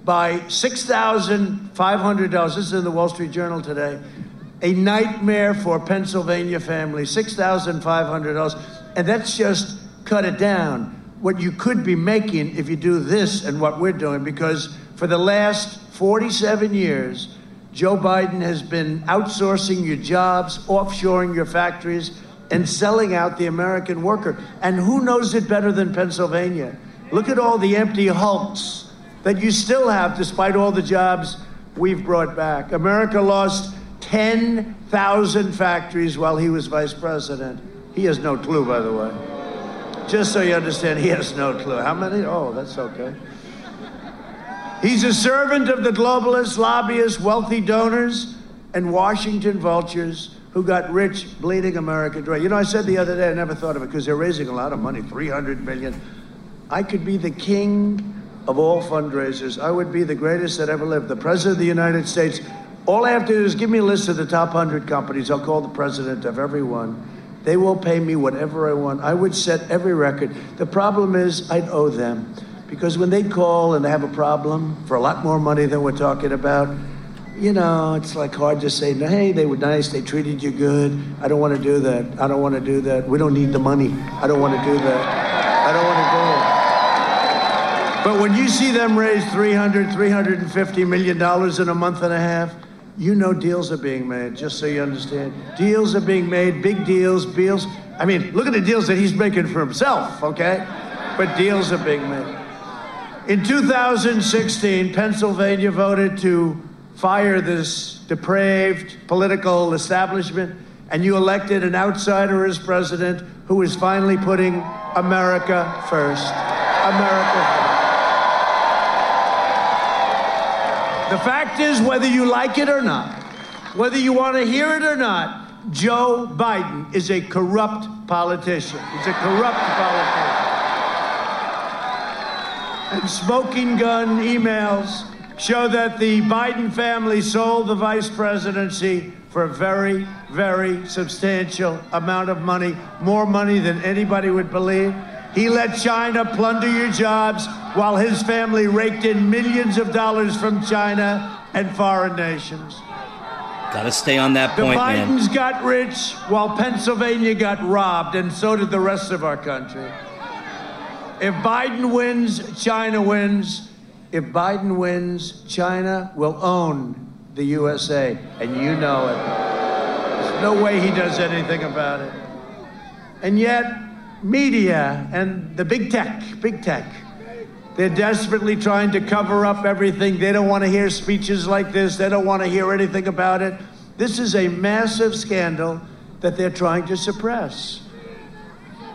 by $6,500. This is in the Wall Street Journal today. A nightmare for Pennsylvania families, $6,500. And that's just cut it down. What you could be making if you do this and what we're doing, because for the last 47 years, Joe Biden has been outsourcing your jobs, offshoring your factories, and selling out the American worker. And who knows it better than Pennsylvania? Look at all the empty hulks that you still have despite all the jobs we've brought back. America lost 10,000 factories while he was vice president. He has no clue, by the way. Just so you understand, he has no clue. How many? Oh, that's okay. He's a servant of the globalists, lobbyists, wealthy donors, and Washington vultures who got rich bleeding America dry. You know, I said the other day, I never thought of it because they're raising a lot of money 300 million. I could be the king of all fundraisers. I would be the greatest that ever lived, the president of the United States. All I have to do is give me a list of the top 100 companies. I'll call the president of every one. They will pay me whatever I want. I would set every record. The problem is, I'd owe them. Because when they call and they have a problem for a lot more money than we're talking about, you know, it's like hard to say, hey, they were nice, they treated you good. I don't want to do that. I don't want to do that. We don't need the money. I don't want to do that. I don't want to do it. But when you see them raise 300, 350 million dollars in a month and a half, you know deals are being made, just so you understand. Deals are being made, big deals, deals. I mean, look at the deals that he's making for himself, okay? But deals are being made. In 2016, Pennsylvania voted to fire this depraved political establishment, and you elected an outsider as president who is finally putting America first. America first. The fact is, whether you like it or not, whether you want to hear it or not, Joe Biden is a corrupt politician. He's a corrupt politician. And smoking gun emails show that the Biden family sold the vice presidency for a very, very substantial amount of money, more money than anybody would believe. He let China plunder your jobs while his family raked in millions of dollars from China and foreign nations. Got to stay on that The point, man. Bidens got rich while Pennsylvania got robbed, and so did the rest of our country. If Biden wins, China wins. If Biden wins, China will own the USA, and you know it. There's no way he does anything about it. And yet, media and the big tech, big tech, they're desperately trying to cover up everything. They don't want to hear speeches like this. They don't want to hear anything about it. This is a massive scandal that they're trying to suppress.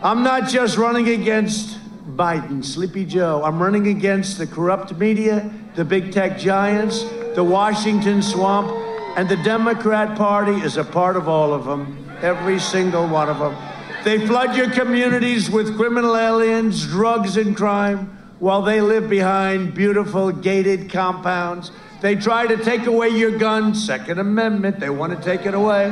I'm not just running against Biden, Sleepy Joe. I'm running against the corrupt media, the big tech giants, the Washington swamp, and the Democrat Party is a part of all of them, every single one of them. They flood your communities with criminal aliens, drugs, and crime while they live behind beautiful gated compounds. They try to take away your gun, Second Amendment, they want to take it away.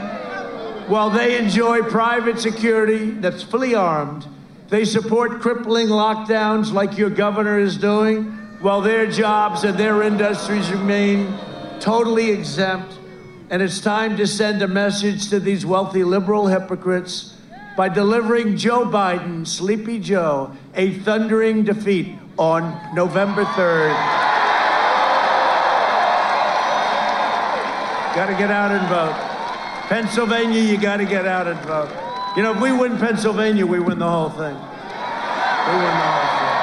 While they enjoy private security that's fully armed, they support crippling lockdowns like your governor is doing, while their jobs and their industries remain totally exempt. And it's time to send a message to these wealthy liberal hypocrites by delivering Joe Biden, Sleepy Joe, a thundering defeat on November 3rd. Got to get out and vote. Pennsylvania, you got to get out and vote. You know, if we win Pennsylvania, we win the whole thing. We win the whole thing.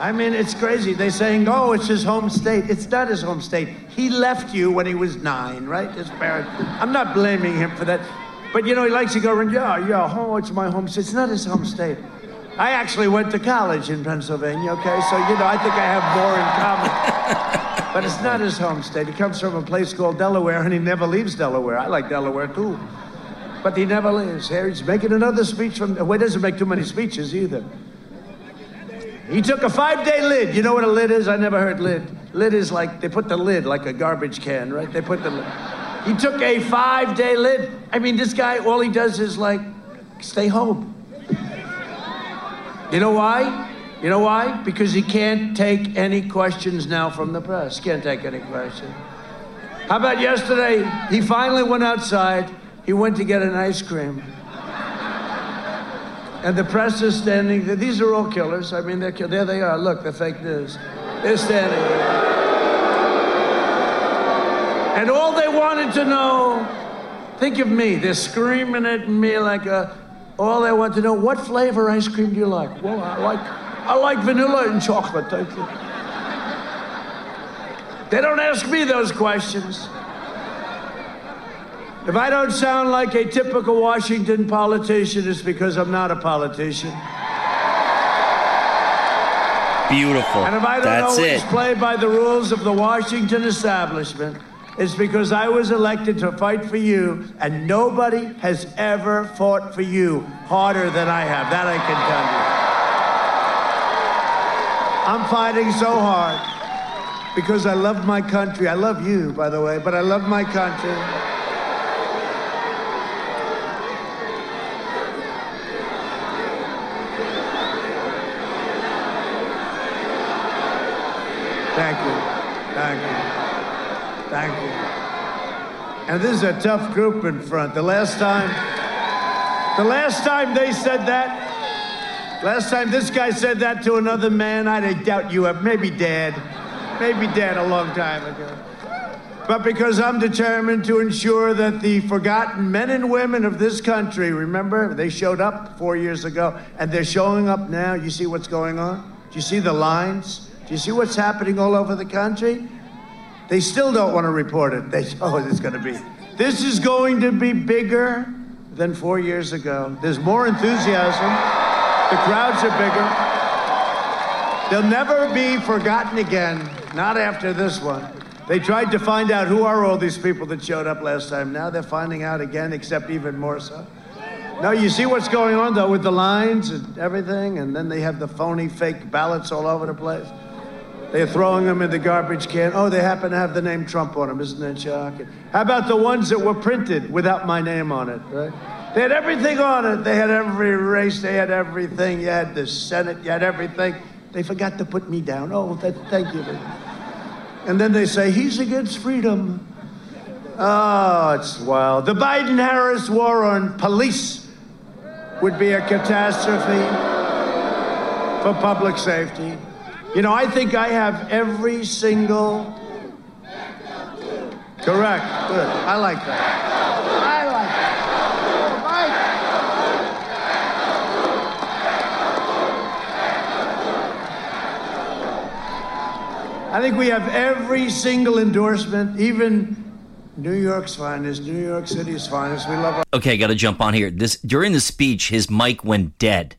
I mean, it's crazy. They're saying, oh, it's his home state. It's not his home state. He left you when he was nine, right? His parents. I'm not blaming him for that. But, you know, he likes to go around, yeah, yeah, oh, it's my home state. It's not his home state. I actually went to college in Pennsylvania, okay? So, you know, I think I have more in common. But it's not his home state. He comes from a place called Delaware, and he never leaves Delaware. I like Delaware, too. But he never leaves. Here he's making another speech from. Well, he doesn't make too many speeches either. He took a five day lid. You know what a lid is? I never heard lid. Lid is like, they put the lid like a garbage can, right? They put the lid. He took a five day lid. I mean, this guy, all he does is like, stay home. You know why? You know why? Because he can't take any questions now from the press. Can't take any questions. How about yesterday? He finally went outside. He went to get an ice cream. And the press is standing. These are all killers. I mean, they're, there they are. Look, the fake news. They're standing. And all they wanted to know, think of me. They're screaming at me like a, all they want to know, what flavor ice cream do you like? Well, I like I like vanilla and chocolate, thank you. They don't ask me those questions. If I don't sound like a typical Washington politician, it's because I'm not a politician. Beautiful. And if I don't That's always it. play by the rules of the Washington establishment, it's because I was elected to fight for you, and nobody has ever fought for you harder than I have. That I can tell you. I'm fighting so hard because I love my country. I love you, by the way, but I love my country. Thank you. Thank you. Thank you. And this is a tough group in front. The last time, the last time they said that, last time this guy said that to another man, I doubt you have, maybe dead, maybe dead a long time ago. But because I'm determined to ensure that the forgotten men and women of this country, remember, they showed up four years ago, and they're showing up now. You see what's going on? Do you see the lines? Do you see what's happening all over the country? They still don't want to report it. They oh, it's going to be. This is going to be bigger than four years ago. There's more enthusiasm. The crowds are bigger. They'll never be forgotten again. Not after this one. They tried to find out who are all these people that showed up last time. Now they're finding out again, except even more so. No, you see what's going on though with the lines and everything, and then they have the phony fake ballots all over the place. They're throwing them in the garbage can. Oh, they happen to have the name Trump on them. Isn't that shocking? How about the ones that were printed without my name on it, right? They had everything on it. They had every race. They had everything. You had the Senate. You had everything. They forgot to put me down. Oh, that, thank you. And then they say, he's against freedom. Oh, it's wild. The Biden Harris war on police would be a catastrophe for public safety. You know, I think I have every single. Correct. Good. I like that. I like that. I think we have every single endorsement, even New York's finest, New York City's finest. We love our. Okay, got to jump on here. This during the speech, his mic went dead,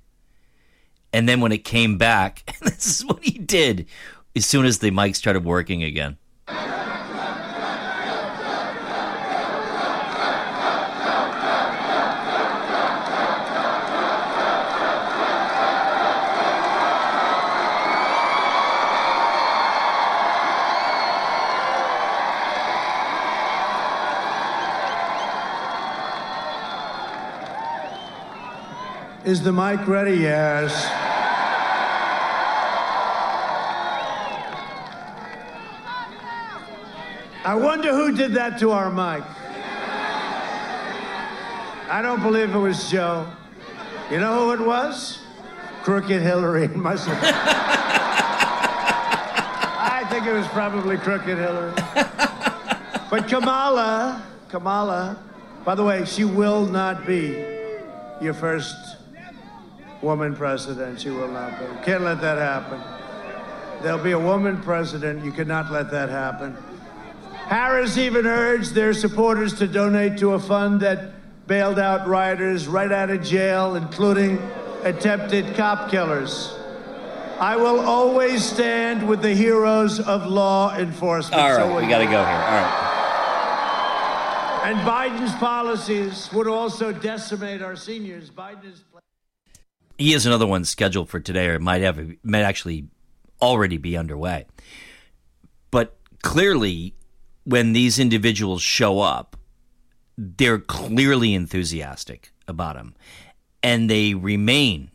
and then when it came back, this is what he did. As soon as the mic started working again. Is the mic ready? Yes. I wonder who did that to our mic. I don't believe it was Joe. You know who it was? Crooked Hillary. Must have. I think it was probably Crooked Hillary. But Kamala, Kamala, by the way, she will not be your first woman president. She will not be. Can't let that happen. There'll be a woman president. You cannot let that happen. Harris even urged their supporters to donate to a fund that bailed out rioters right out of jail, including attempted cop killers. I will always stand with the heroes of law enforcement. All So we got to go here. All right. And Biden's policies would also decimate our seniors. Biden is. He has another one scheduled for today, or might have might actually already be underway. But clearly, when these individuals show up, they're clearly enthusiastic about him, and they remain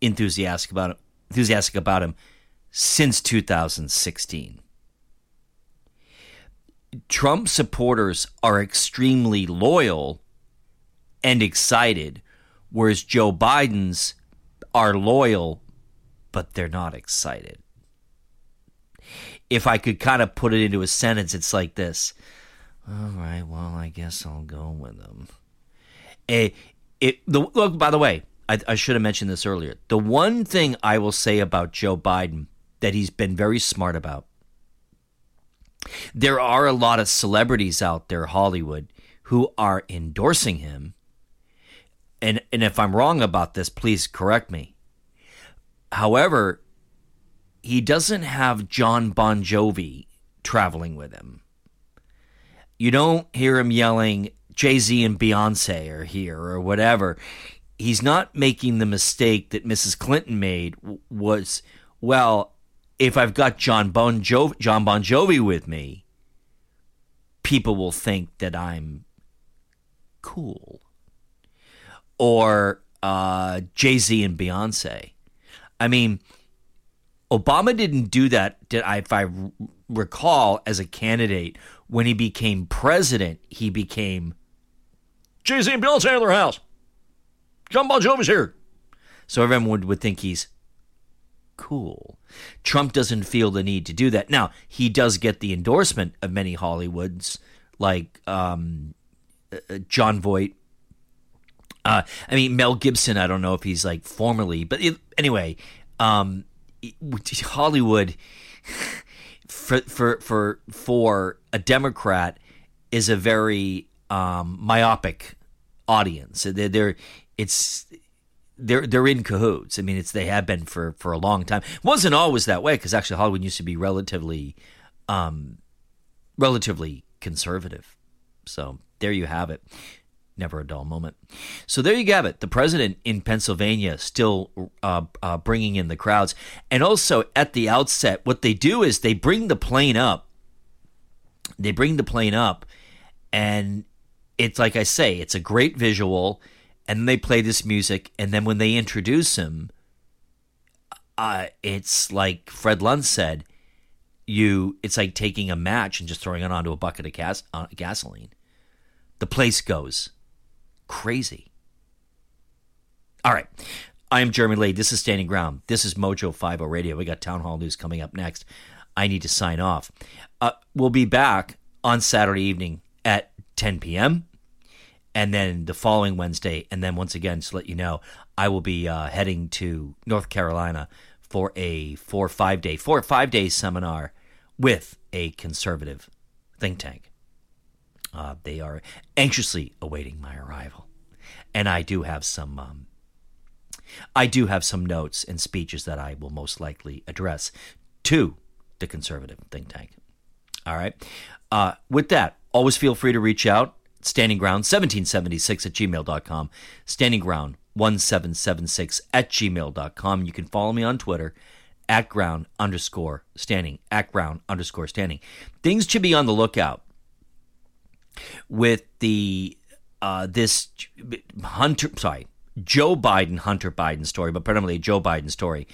enthusiastic about him, enthusiastic about him since 2016. Trump supporters are extremely loyal and excited, whereas Joe Biden's are loyal, but they're not excited. If I could kind of put it into a sentence, it's like this. All right, well, I guess I'll go with them. Eh, it, the, look, by the way, I, I should have mentioned this earlier. The one thing I will say about Joe Biden that he's been very smart about there are a lot of celebrities out there, Hollywood, who are endorsing him. And and if I'm wrong about this, please correct me. However, he doesn't have Jon Bon Jovi traveling with him. You don't hear him yelling, Jay Z and Beyonce are here or whatever. He's not making the mistake that Mrs. Clinton made was, well, if I've got Jon Bon Jovi, Jon Bon Jovi with me, people will think that I'm cool. Or uh, Jay Z and Beyonce. I mean, Obama didn't do that. Did I, if I recall, as a candidate, when he became president, he became Jay Z and Beyonce in their house. Jon Bon Jovi's here. So everyone would, would think he's cool. Trump doesn't feel the need to do that. Now, he does get the endorsement of many Hollywoods, like um, uh, Jon Voight. Uh, I mean, Mel Gibson, I don't know if he's like formally, but it, anyway, um, Hollywood for, for, for, for a Democrat is a very um, myopic audience. They're, they're it's they're they're in cahoots. I mean, it's they have been for for a long time. It wasn't always that way because actually Hollywood used to be relatively, um, relatively conservative. So there you have it. Never a dull moment. So there you have it. The president in Pennsylvania still uh, uh, bringing in the crowds, and also at the outset, what they do is they bring the plane up. They bring the plane up, and it's like I say, it's a great visual and they play this music and then when they introduce him uh, it's like fred lund said you it's like taking a match and just throwing it onto a bucket of gas, uh, gasoline the place goes crazy. All right. I am jeremy Lee. this is standing ground. This is Mojo Five O radio. We got town hall news coming up next. I need to sign off. Uh, we'll be back on saturday evening at 10 p.m and then the following Wednesday, and then once again to let you know, I will be uh, heading to North Carolina for a four or five day, four or five day seminar with a conservative think tank. Uh, they are anxiously awaiting my arrival, and I do have some. Um, I do have some notes and speeches that I will most likely address to the conservative think tank. All right. Uh, with that, always feel free to reach out. Standing Ground 1776 at gmail.com. Standing Ground 1776 at gmail.com. You can follow me on Twitter at ground underscore standing. At ground underscore standing. Things to be on the lookout with the uh, this Hunter, sorry, Joe Biden, Hunter Biden story, but predominantly Joe Biden story,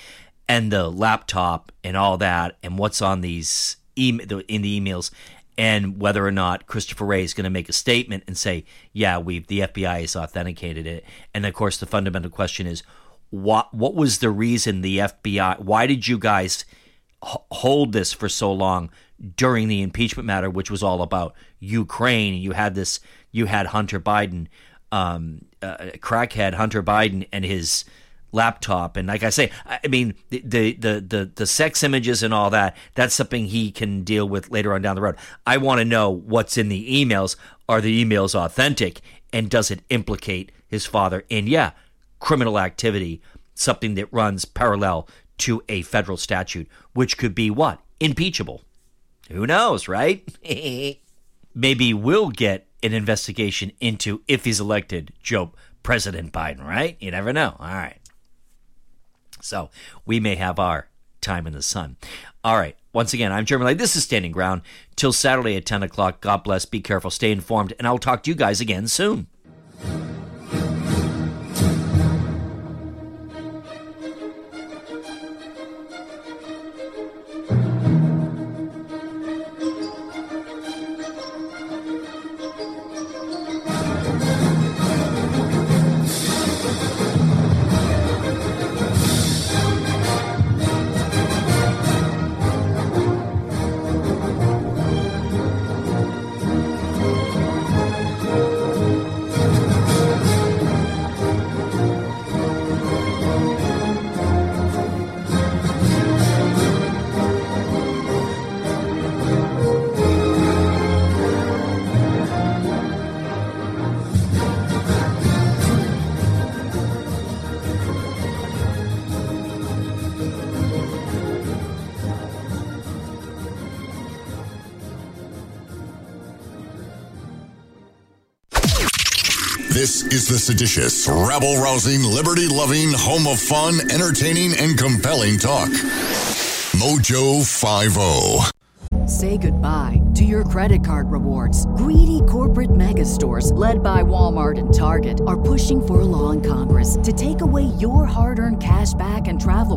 and the laptop and all that, and what's on these email in the emails, and whether or not Christopher Wray is going to make a statement and say, "Yeah, we the FBI has authenticated it," and of course the fundamental question is, what what was the reason the FBI? Why did you guys hold this for so long during the impeachment matter, which was all about Ukraine? You had this, you had Hunter Biden, um, uh, crackhead Hunter Biden, and his laptop. And like i say i mean the, the the the sex images and all that that's something he can deal with later on down the road. I want to know what's in the emails. Are the emails authentic? And does it implicate his father? In yeah criminal activity something that runs parallel to a federal statute which could be what? Impeachable who knows right maybe we'll get an investigation into if he's elected joe president biden right you never know all right so we may have our time in the sun. All right. Once again, I'm Jeremy Lay. This is Standing Ground. Till Saturday at 10 o'clock. God bless. Be careful. Stay informed. And I'll talk to you guys again soon. Seditious, rabble rousing, liberty loving, home of fun, entertaining, and compelling talk. Mojo Five O. Say goodbye to your credit card rewards. Greedy corporate mega stores, led by Walmart and Target, are pushing for a law in Congress to take away your hard earned cash back and travel